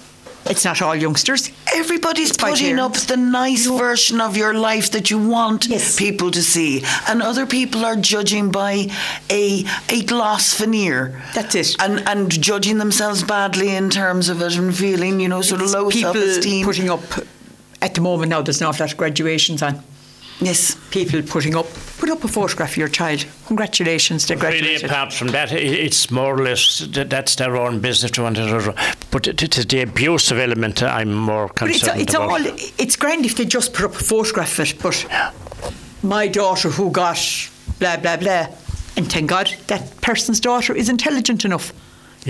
Speaker 3: It's not all youngsters.
Speaker 4: Everybody's
Speaker 3: by
Speaker 4: putting up the nice version of your life that you want
Speaker 3: Yes.
Speaker 4: people to see, and other people are judging by a a gloss veneer.
Speaker 3: That's it.
Speaker 4: and and judging themselves badly in terms of it and feeling, you know, sort of low self-esteem.
Speaker 3: putting up at the moment now. There's an awful lot of graduations on.
Speaker 4: Yes,
Speaker 3: People putting up put up a photograph of your child. Congratulations, they
Speaker 2: Really, apart from that, it's more or less that's their own business to want to. But it it is the abusive element I'm more
Speaker 3: But it's,
Speaker 2: concerned
Speaker 3: it's
Speaker 2: about.
Speaker 3: all it's grand if they just put up a photograph of it. But my daughter who got blah blah blah, and thank God that person's daughter is intelligent enough.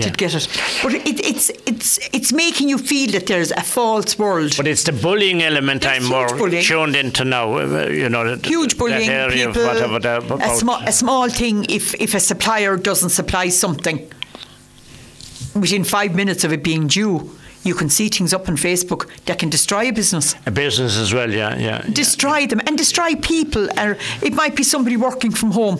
Speaker 2: Yeah.
Speaker 3: To get it, but it, it's it's it's making you feel that there's a false world.
Speaker 2: But it's the bullying element
Speaker 3: There's
Speaker 2: I'm more
Speaker 3: bullying.
Speaker 2: tuned into now. uh, You know,
Speaker 3: huge bullying.
Speaker 2: That area
Speaker 3: people,
Speaker 2: of whatever
Speaker 3: a, small, a small thing. If if a supplier doesn't supply something within five minutes of it being due, you can see things up on Facebook that can destroy a business,
Speaker 2: A business as well, yeah, yeah. yeah.
Speaker 3: destroy them, and destroy people. Or it might be somebody working from home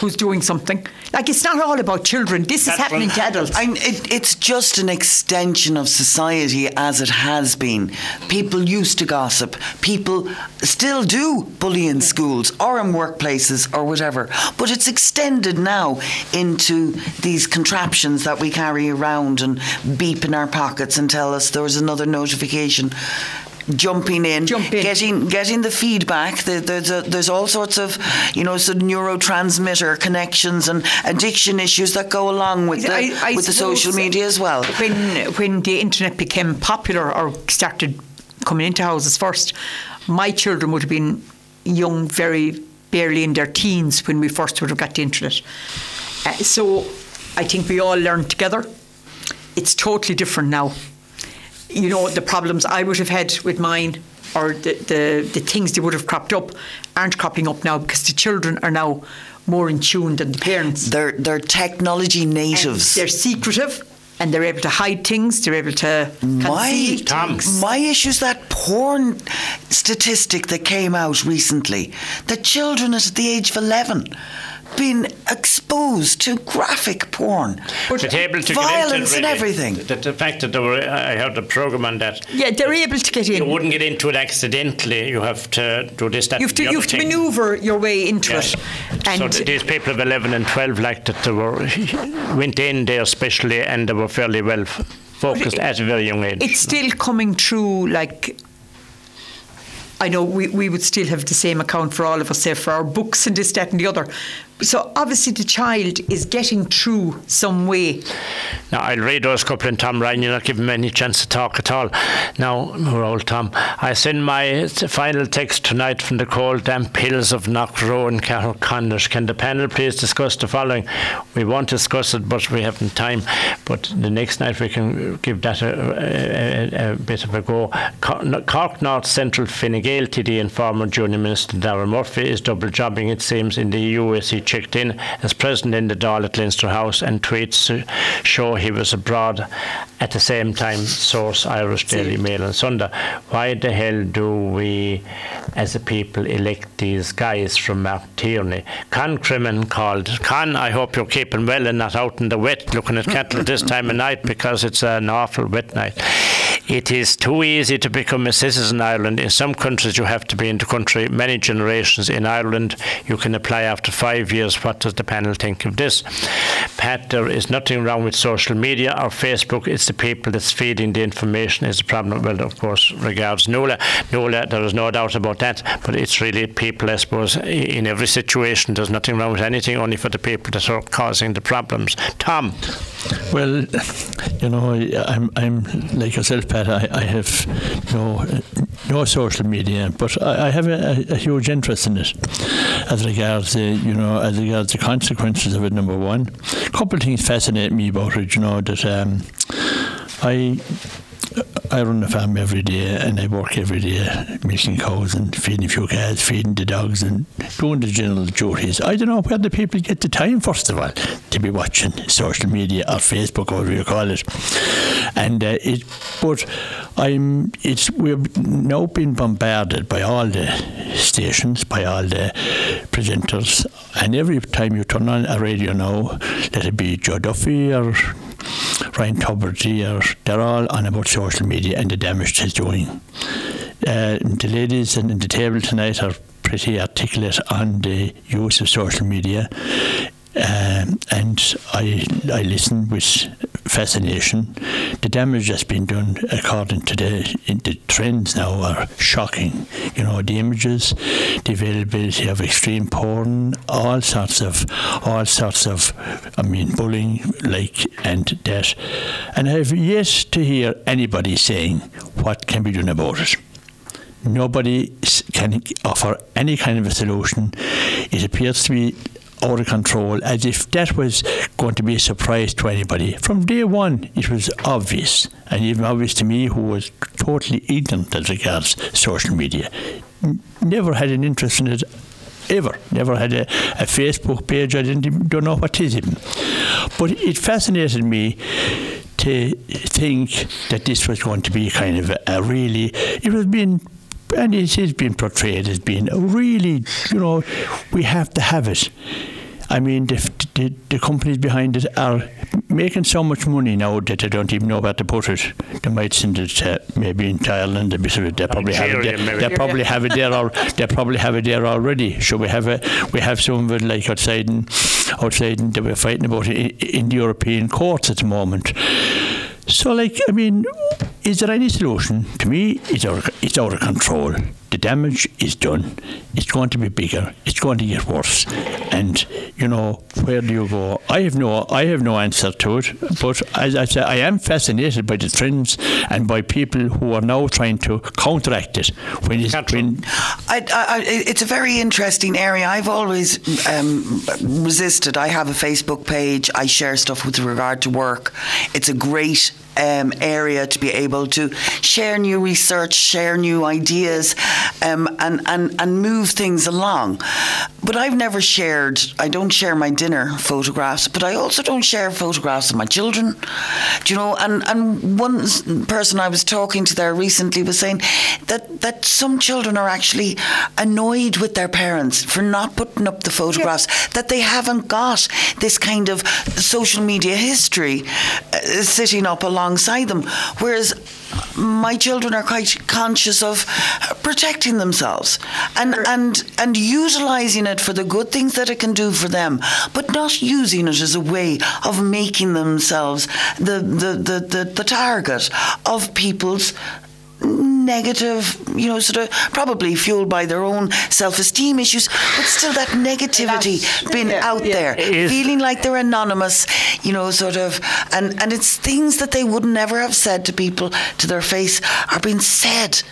Speaker 3: who's doing something. Like it's not all about children. This is happening to adults.
Speaker 4: I, it, it's just an extension of society as it has been. People used to gossip. People still do bully in schools or in workplaces or whatever. But it's extended now into these contraptions that we carry around and beep in our pockets and tell us there was another notification. Jumping in,
Speaker 3: Jump in.
Speaker 4: getting getting the feedback. The, there's a, there's all sorts of you know sort of neurotransmitter connections and addiction issues that go along with the
Speaker 3: I- I
Speaker 4: with the social media as well.
Speaker 3: When when the internet became popular or started coming into houses first, my children would have been young, very barely in their teens when we first would have got the internet. Uh, so I think we all learned together. It's totally different now. You know the problems I would have had with mine. Or the, the, the things that would have cropped up aren't cropping up now because the children are now more in tune than the parents.
Speaker 4: They're they're technology
Speaker 3: And
Speaker 4: natives.
Speaker 3: They're secretive and they're able to hide things. They're able to
Speaker 4: My
Speaker 3: conceal things.
Speaker 4: my issue's that porn statistic that came out recently. The children at the age of eleven been exposed to graphic porn.
Speaker 2: But able to get
Speaker 4: Violence
Speaker 2: into it,
Speaker 4: and everything.
Speaker 2: The, the fact that there were, I heard a program on that.
Speaker 3: Yeah, they're able to get in.
Speaker 2: You wouldn't get into it accidentally. You have to do this, that,
Speaker 3: You have to, you have to manoeuvre your way into
Speaker 2: Yeah.
Speaker 3: it.
Speaker 2: so
Speaker 3: And
Speaker 2: th- these people of 11 and 12 like that they were went in there especially and they were fairly well focused
Speaker 3: it-
Speaker 2: at a very young age.
Speaker 3: it's still coming through like I know we, we would still have the same account for all of us, say for our books and this, that, and the other. So obviously the child is getting through some way.
Speaker 2: Now, I'll read those couple in Tom Ryan. You're not giving me any chance to talk at all. Now, poor old Tom. I send my final text tonight from the cold, damp hills of Knockrow and Connors. Can the panel please discuss the following? We won't discuss it, but we haven't time. But the next night we can give that a, a, a bit of a go. Cork North Central Fine Gael TD and former Junior Minister Dara Murphy is double jobbing, it seems, in the US. He checked in as president in the Dáil at Leinster House, and tweets show he was abroad at the same time. Source Irish Daily Mail and Sunday. Why the hell do we, as a people, elect these guys from Mark Tierney? Con Crimin called. Con, I hope you're keeping well and not out in the wet looking at cattle this time of night because it's an awful wet night. It is too easy to become a citizen in Ireland. In some countries, you have to be in the country many generations. In Ireland, you can apply after five years. What does the panel think of this? Pat, there is nothing wrong with social media or Facebook. It's the people that's feeding the information is the problem. Well, of course, regards Nuala. Nuala, there is no doubt about that. But it's really people, I suppose, in every situation. There's nothing wrong with anything, only for the people that are causing the problems. Tom.
Speaker 5: Well, you know, I'm, I'm like yourself, Pat. I, I have no no social media, but I, I have a, a, huge interest in it as regards the, you know, as regards the consequences of it. Number one, a couple of things fascinate me about it. You know that um, I I run the farm every day and I work every day milking cows and feeding a few calves, feeding the dogs and doing the general duties. I don't know where the people get the time, first of all, to be watching social media or Facebook or whatever you call it. And uh, it, but I'm, it's, we've now been bombarded by all the stations, by all the presenters, and every time you turn on a radio now, let it be Joe Duffy or Ryan Tubridy, or they're all on about social media and the damage it's doing. Uh, the ladies in the table tonight are pretty articulate on the use of social media. Um, and I I listen with fascination. The damage that's been done, according to the the trends now, are shocking. You know, the images, the availability of extreme porn, all sorts of all sorts of, I mean, bullying, like and that. And I have yet to hear anybody saying what can be done about it nobody can offer any kind of a solution. It appears to be out of control as if that was going to be a surprise to anybody. From day one, it was obvious, and even obvious to me, who was totally ignorant as regards social media. Never had an interest in it ever. Never had a, a Facebook page. I didn't don't know what is even. But it fascinated me to think that this was going to be kind of a, a really. It was being and it is being portrayed as being really, you know, we have to have it. I mean, the, the, the, companies behind it are making so much money now that they don't even know where to put it. They might send it to maybe in Thailand. They probably have it. There. They probably have it there. Or, they probably have it there already. So we have a we have some of it like outside and outside and that we're fighting about in, in the European courts at the moment. So, like, I mean, is there any solution? To me, it's out, of, it's out of control. The damage is done. It's going to be bigger. It's going to get worse. And you know, where do you go? I have no, I have no answer to it. But as I say, I am fascinated by the trends and by people who are now trying to counteract it. When, it's, when
Speaker 4: I, I, it's a very interesting area. I've always um, resisted. I have a Facebook page. I share stuff with regard to work. It's a great um, area to be able to share new research, share new ideas, um, and, and, and move things along. But I've never shared, I don't share my dinner photographs, but I also don't share photographs of my children. Do you know? And, and one person I was talking to there recently was saying that, that some children are actually annoyed with their parents for not putting up the photographs, yeah. that they haven't got this kind of social media history uh, sitting up along alongside them. Whereas my children are quite conscious of protecting themselves and and and utilizing it for the good things that it can do for them, but not using it as a way of making themselves the the, the, the, the target of people's negative, you know, sort of probably fueled by their own self-esteem issues, but still that negativity being
Speaker 3: yeah,
Speaker 4: out
Speaker 3: yeah.
Speaker 4: there,
Speaker 2: is-
Speaker 4: feeling like they're anonymous, you know, sort of, and and it's things that they would never have said to people to their face are being said.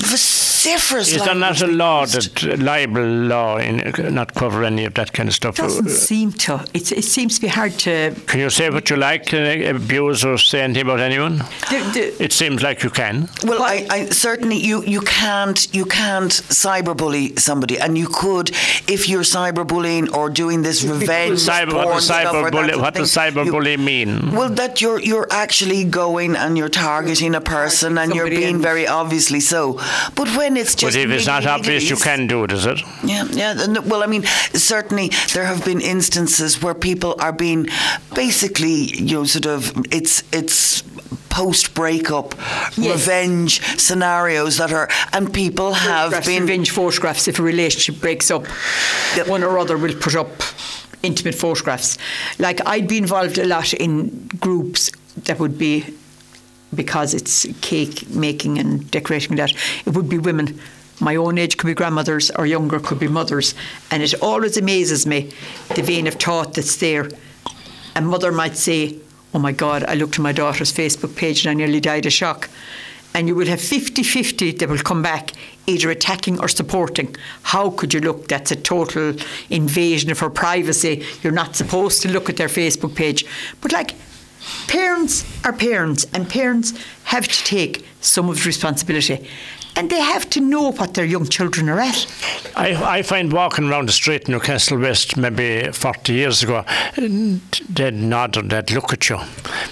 Speaker 4: Vociferous.
Speaker 2: Is there not a law
Speaker 4: used.
Speaker 2: that libel law in, not cover any of that kind of stuff?
Speaker 3: doesn't seem to. It's, it seems to be hard to.
Speaker 2: Can you say what you like? Can abuse or say anything about anyone?
Speaker 3: The, the,
Speaker 2: It seems like you can.
Speaker 4: Well, I, I certainly you, you can't you can't cyberbully somebody, and you could if you're cyberbullying or doing this revenge
Speaker 2: Cyber, what does
Speaker 4: stuff or
Speaker 2: cyberbully, what does cyberbully mean?
Speaker 4: Well, that you're you're actually going and you're targeting a person and you're being
Speaker 3: else.
Speaker 4: very obviously so. But when it's just.
Speaker 2: But
Speaker 4: just
Speaker 2: if it's not obvious, you can do it, is it?
Speaker 4: yeah, yeah. Well, I mean, certainly there have been instances where people are being basically, you know, sort of it's it's post breakup
Speaker 3: Yes.
Speaker 4: revenge scenarios that are and people have
Speaker 3: photographs,
Speaker 4: been
Speaker 3: revenge photographs. If a relationship breaks up,
Speaker 4: Yep.
Speaker 3: one or other will put up intimate photographs. Like I'd be involved a lot in groups that would be because it's cake making and decorating that it would be women. My own age could be grandmothers or younger could be mothers. And it always amazes me the vein of thought that's there. A mother might say, Oh my God, I looked at my daughter's Facebook page and I nearly died of shock. And you will have 50 50 that will come back either attacking or supporting. How could you look? That's a total invasion of her privacy. You're not supposed to look at their Facebook page. But like, parents are parents, and parents have to take some of the responsibility. And they have to know what their young children are at.
Speaker 2: I, I find walking around the street in Newcastle West maybe 40 years ago, they'd nod or they'd look at you.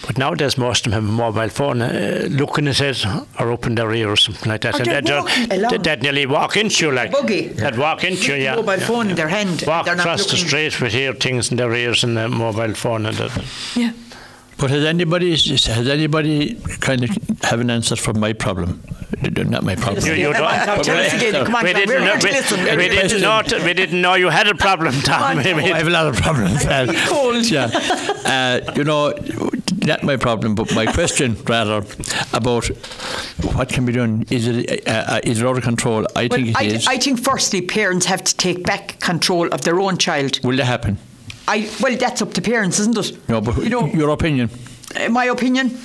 Speaker 2: But nowadays, most of them have a mobile phone, uh, looking at it or open their ear or something like that.
Speaker 3: Or
Speaker 2: and
Speaker 3: they're
Speaker 2: they'd, uh, they'd, they'd nearly walk into you like.
Speaker 3: Buggy.
Speaker 2: They'd walk into you, yeah.
Speaker 3: Mobile
Speaker 2: yeah,
Speaker 3: phone
Speaker 2: yeah.
Speaker 3: in their hand.
Speaker 2: Walk across the street with ear things in their ears and the mobile phone. And that.
Speaker 3: Yeah.
Speaker 5: But has anybody has anybody kind of have an answer for my problem? Not my problem.
Speaker 2: You, you
Speaker 3: Come on, Tom,
Speaker 2: don't.
Speaker 3: tell us again. Come on,
Speaker 2: we
Speaker 3: Tom,
Speaker 2: didn't
Speaker 3: we're
Speaker 2: know. We,
Speaker 3: listen. We're
Speaker 2: we
Speaker 3: here to
Speaker 2: didn't know. We didn't know you had a problem, Tom.
Speaker 3: on,
Speaker 2: We-
Speaker 3: Tom.
Speaker 2: we-
Speaker 5: I have a lot of problems.
Speaker 3: Cold.
Speaker 5: Yeah, uh, you know, not my problem, but my question rather about what can be done. Is it uh, uh, is it out of control? I
Speaker 3: Well,
Speaker 5: think it
Speaker 3: I,
Speaker 5: is.
Speaker 3: I think firstly, parents have to take back control of their own child.
Speaker 5: Will that happen?
Speaker 3: I well, that's up to parents, isn't it?
Speaker 5: No, but
Speaker 3: you know,
Speaker 5: your opinion.
Speaker 3: uh, my opinion,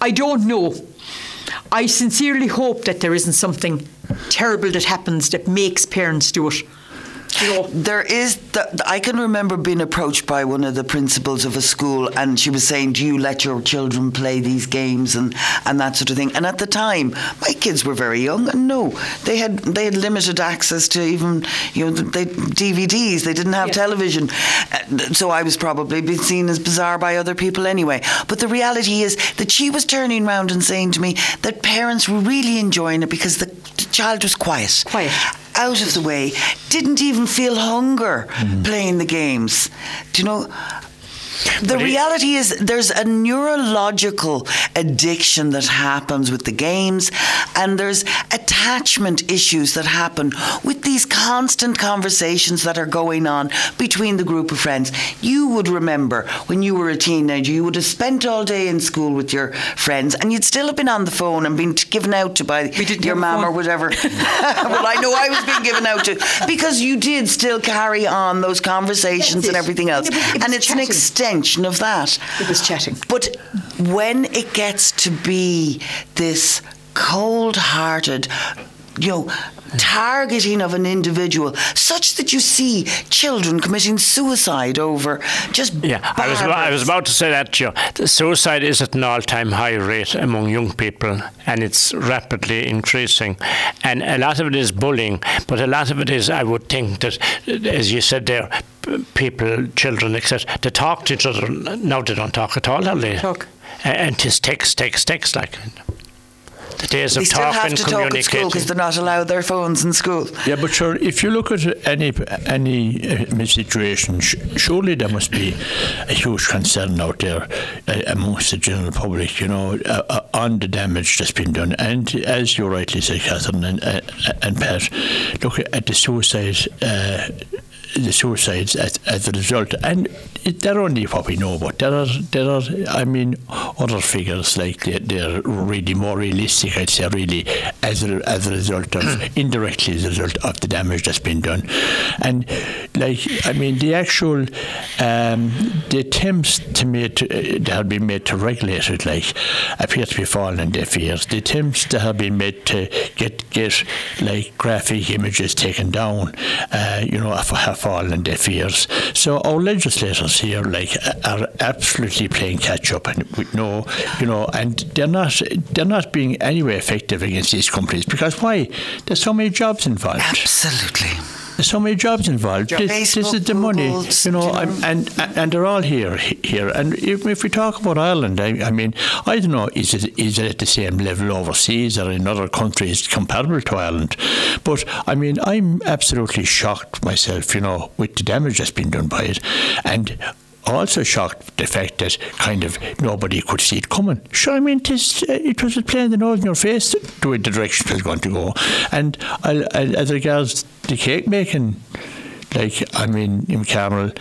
Speaker 3: I don't know. I sincerely hope that there isn't something terrible that happens that makes parents do it.
Speaker 4: There is. The, I can remember being approached by one of the principals of a school, and she was saying, "Do you let your children play these games and and that sort of thing?" And at the time, my kids were very young, and no, they had they had limited access to even you know they, DVDs. They didn't have
Speaker 3: Yeah.
Speaker 4: television, Uh, so I was probably being seen as bizarre by other people anyway. But the reality is that she was turning around and saying to me that parents were really enjoying it because the child was quiet
Speaker 3: Quiet.
Speaker 4: Out of the way, didn't even feel hunger mm-hmm. playing the games. Do you know? The
Speaker 2: But
Speaker 4: reality is, there's a neurological addiction that happens with the games, and there's attachment issues that happen with these constant conversations that are going on between the group of friends. You would remember when you were a teenager, you would have spent all day in school with your friends, and you'd still have been on the phone and been given out to by your mum or whatever. well, I know I was being given out to because you did still carry on those conversations and everything else,
Speaker 3: It was- it was
Speaker 4: and it's an
Speaker 3: chatting.
Speaker 4: Extension of that.
Speaker 3: It was chatting.
Speaker 4: But when it gets to be this cold-hearted, you know. Targeting of an individual, such that you see children committing suicide over just
Speaker 2: Yeah, I was, about, I was about to say that to you. The suicide is at an all-time high rate among young people, and it's rapidly increasing. And a lot of it is bullying, but a lot of it is, I would think that, as you said there, people, children, etc., they talk to each other. Now they don't talk at all, are they?
Speaker 3: Talk.
Speaker 2: And it's text, text, text, like. The days
Speaker 4: They
Speaker 2: of
Speaker 4: still have
Speaker 2: talking,
Speaker 4: to talk at school because they're not allowed their phones in school.
Speaker 5: Yeah, but sure, if you look at any any uh, situation, sh- surely there must be a huge concern out there uh, amongst the general public, you know, uh, uh, on the damage that's been done. And as you rightly said, Catherine and, uh, and Pat, look at the suicide. Uh, the suicides as, as a result, and they're only what we know about. There are, there are, I mean, other figures like they're, they're really more realistic. I'd say really as a, as a result of indirectly as a result of the damage that's been done, and like I mean the actual um, the attempts to make to, uh, that have been made to regulate it like appear to be falling in deaf ears. The attempts that have been made to get get like graphic images taken down, uh, you know, have fallen in deaf ears. So our legislators here like are absolutely playing catch up and we know, you know, and they're not they're not being anyway effective against these companies because why? There's so many jobs involved.
Speaker 4: Absolutely.
Speaker 5: There's so many jobs involved.
Speaker 4: Job-
Speaker 5: this, this is the money,
Speaker 4: Facebook,
Speaker 5: you know,
Speaker 4: you know.
Speaker 5: I'm- and and they're all here here. And if, if we talk about Ireland, I, I mean, I don't know, is it is it at the same level overseas or in other countries comparable to Ireland? But I mean, I'm absolutely shocked myself, you know, with the damage that's been done by it, and. Also shocked the fact that kind of nobody could see it coming. Sure, I mean, it, is, uh, it was plain the nose in your face the way the direction it was going to go. And I'll, I'll, as regards the cake making, like I mean, in Carmel,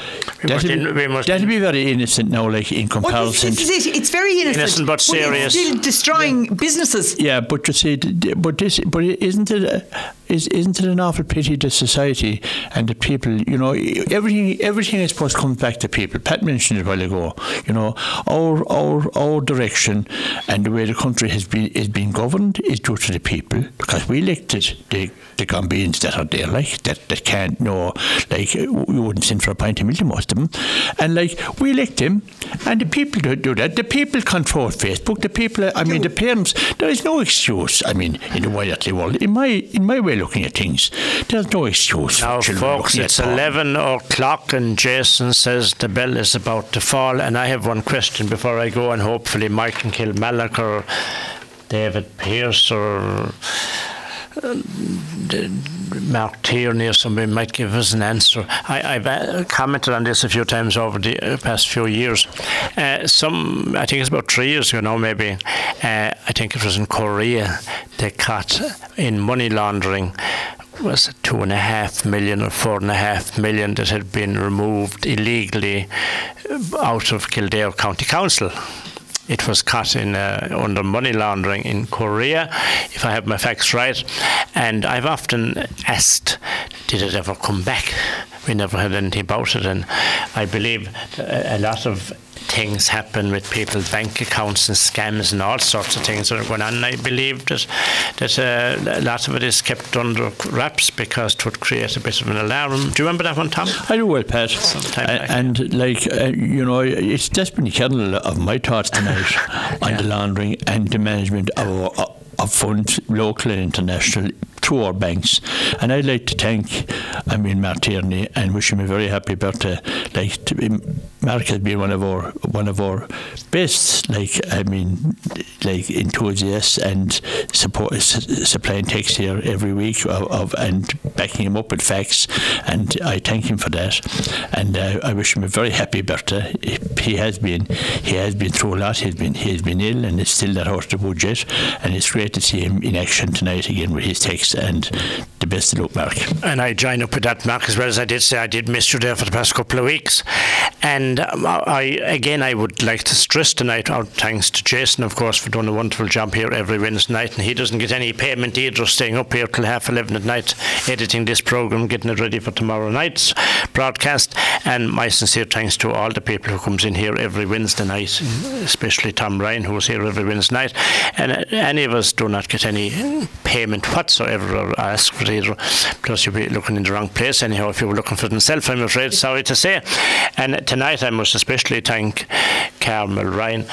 Speaker 5: that'll be,
Speaker 2: in- we must-
Speaker 5: that'll be very innocent now, like in
Speaker 3: Well, this,
Speaker 5: comparison.
Speaker 3: this is it. It's very innocent,
Speaker 2: Innocent but serious.
Speaker 3: it's still destroying businesses.
Speaker 5: Yeah, but you see, th- th- but this, but isn't it, uh, is isn't it an awful pity to society and the people? You know, everything, everything I suppose comes back to people. Pat mentioned it a while ago. You know, our our our direction and the way the country has been is being governed is due to the people because we elected the the gombeens that are there, like that that can't know, like you wouldn't send for a pint of milk to most of them, and like we elect him, and the people don't do that. The people control Facebook. The people, I mean, the parents. There is no excuse. I mean, in the Wyattly world, in my in my way looking at things, there's no excuse
Speaker 2: Now, folks, it's
Speaker 5: at
Speaker 2: 11 o'clock, and Jason says the bell is about to fall. And I have one question before I go, and hopefully Mike can Kilmallock or David Pierce or uh, D- Mark Tierney or somebody might give us an answer. I, I've uh, commented on this a few times over the uh, past few years. Uh, some, I think it's about three years ago now, maybe. Uh, I think it was in Korea. They caught in money laundering was it two and a half million or four and a half million that had been removed illegally uh, out of Kildare County Council. It was cut in uh, under money laundering in Korea, if I have my facts right. And I've often asked, did it ever come back? We never heard anything about it, and I believe a, a lot of things happen with people's bank accounts and scams and all sorts of things that are going on. I believe that that uh, a lot of it is kept under wraps because it would create a bit of an alarm. Do you remember that one, Tom?
Speaker 5: I do well, Pat.
Speaker 2: Sometime back.
Speaker 5: and like uh, you know, it's just been the kernel of my thoughts tonight on the laundering and the management of, our- of funds, local and international, through our banks. And I'd like to thank, I mean, Mark Tierney and wish him a very happy birthday. Like to be, Mark has been one of our one of our best, like I mean, like enthusiasts and support supplying text here every week of, of and backing him up with facts. And I thank him for that. And uh, I wish him a very happy birthday. He has been he has been through a lot. He's been he's been ill and is still that horse to budget. And it's great to see him in action tonight again with his text and the best of luck, Mark.
Speaker 2: And I join up with that, Mark, as well as I did say I did miss you there for the past couple of weeks. And um, I again, I would like to stress tonight, our thanks to Jason, of course, for doing a wonderful job here every Wednesday night. And he doesn't get any payment either, staying up here till half 11 at night, editing this program, getting it ready for tomorrow night's broadcast. And my sincere thanks to all the people who comes in here every Wednesday night, especially Tom Ryan, who's here every Wednesday night. And uh, any of us do not get any payment whatsoever or ask for it either. Plus, you'll be looking in the wrong place anyhow if you were looking for it yourself, I'm afraid. Sorry to say. And tonight, I must especially thank Carmel Ryan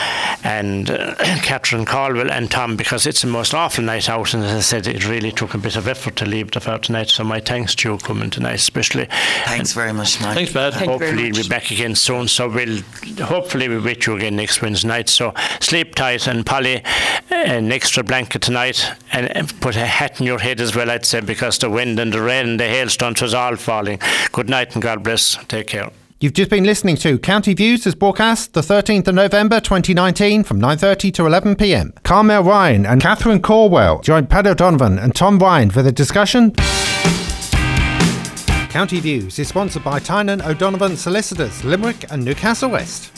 Speaker 2: and uh, Catherine Caldwell and Tom because it's the most awful night out. And as I said, it really took a bit of effort to leave the fair tonight. So, my thanks to you coming tonight, especially.
Speaker 4: Thanks very much, Mike.
Speaker 5: Thanks, Pat.
Speaker 3: Thank you very
Speaker 2: hopefully
Speaker 3: much.
Speaker 2: we'll be back again soon. So we'll hopefully we'll with you again next Wednesday night. So sleep tight and Polly, an extra blanket tonight, and uh, put a hat in your head as well. I'd say because the wind and the rain and the hailstones was all falling. Good night and God bless. Take care.
Speaker 1: You've just been listening to County Views as broadcast the 13th of November 2019 from 9.30 to 11pm. Carmel Ryan and Catherine Caldwell joined Pat O'Donovan and Tom Ryan for the discussion. County Views is sponsored by Tynan O'Donovan Solicitors, Limerick and Newcastle West.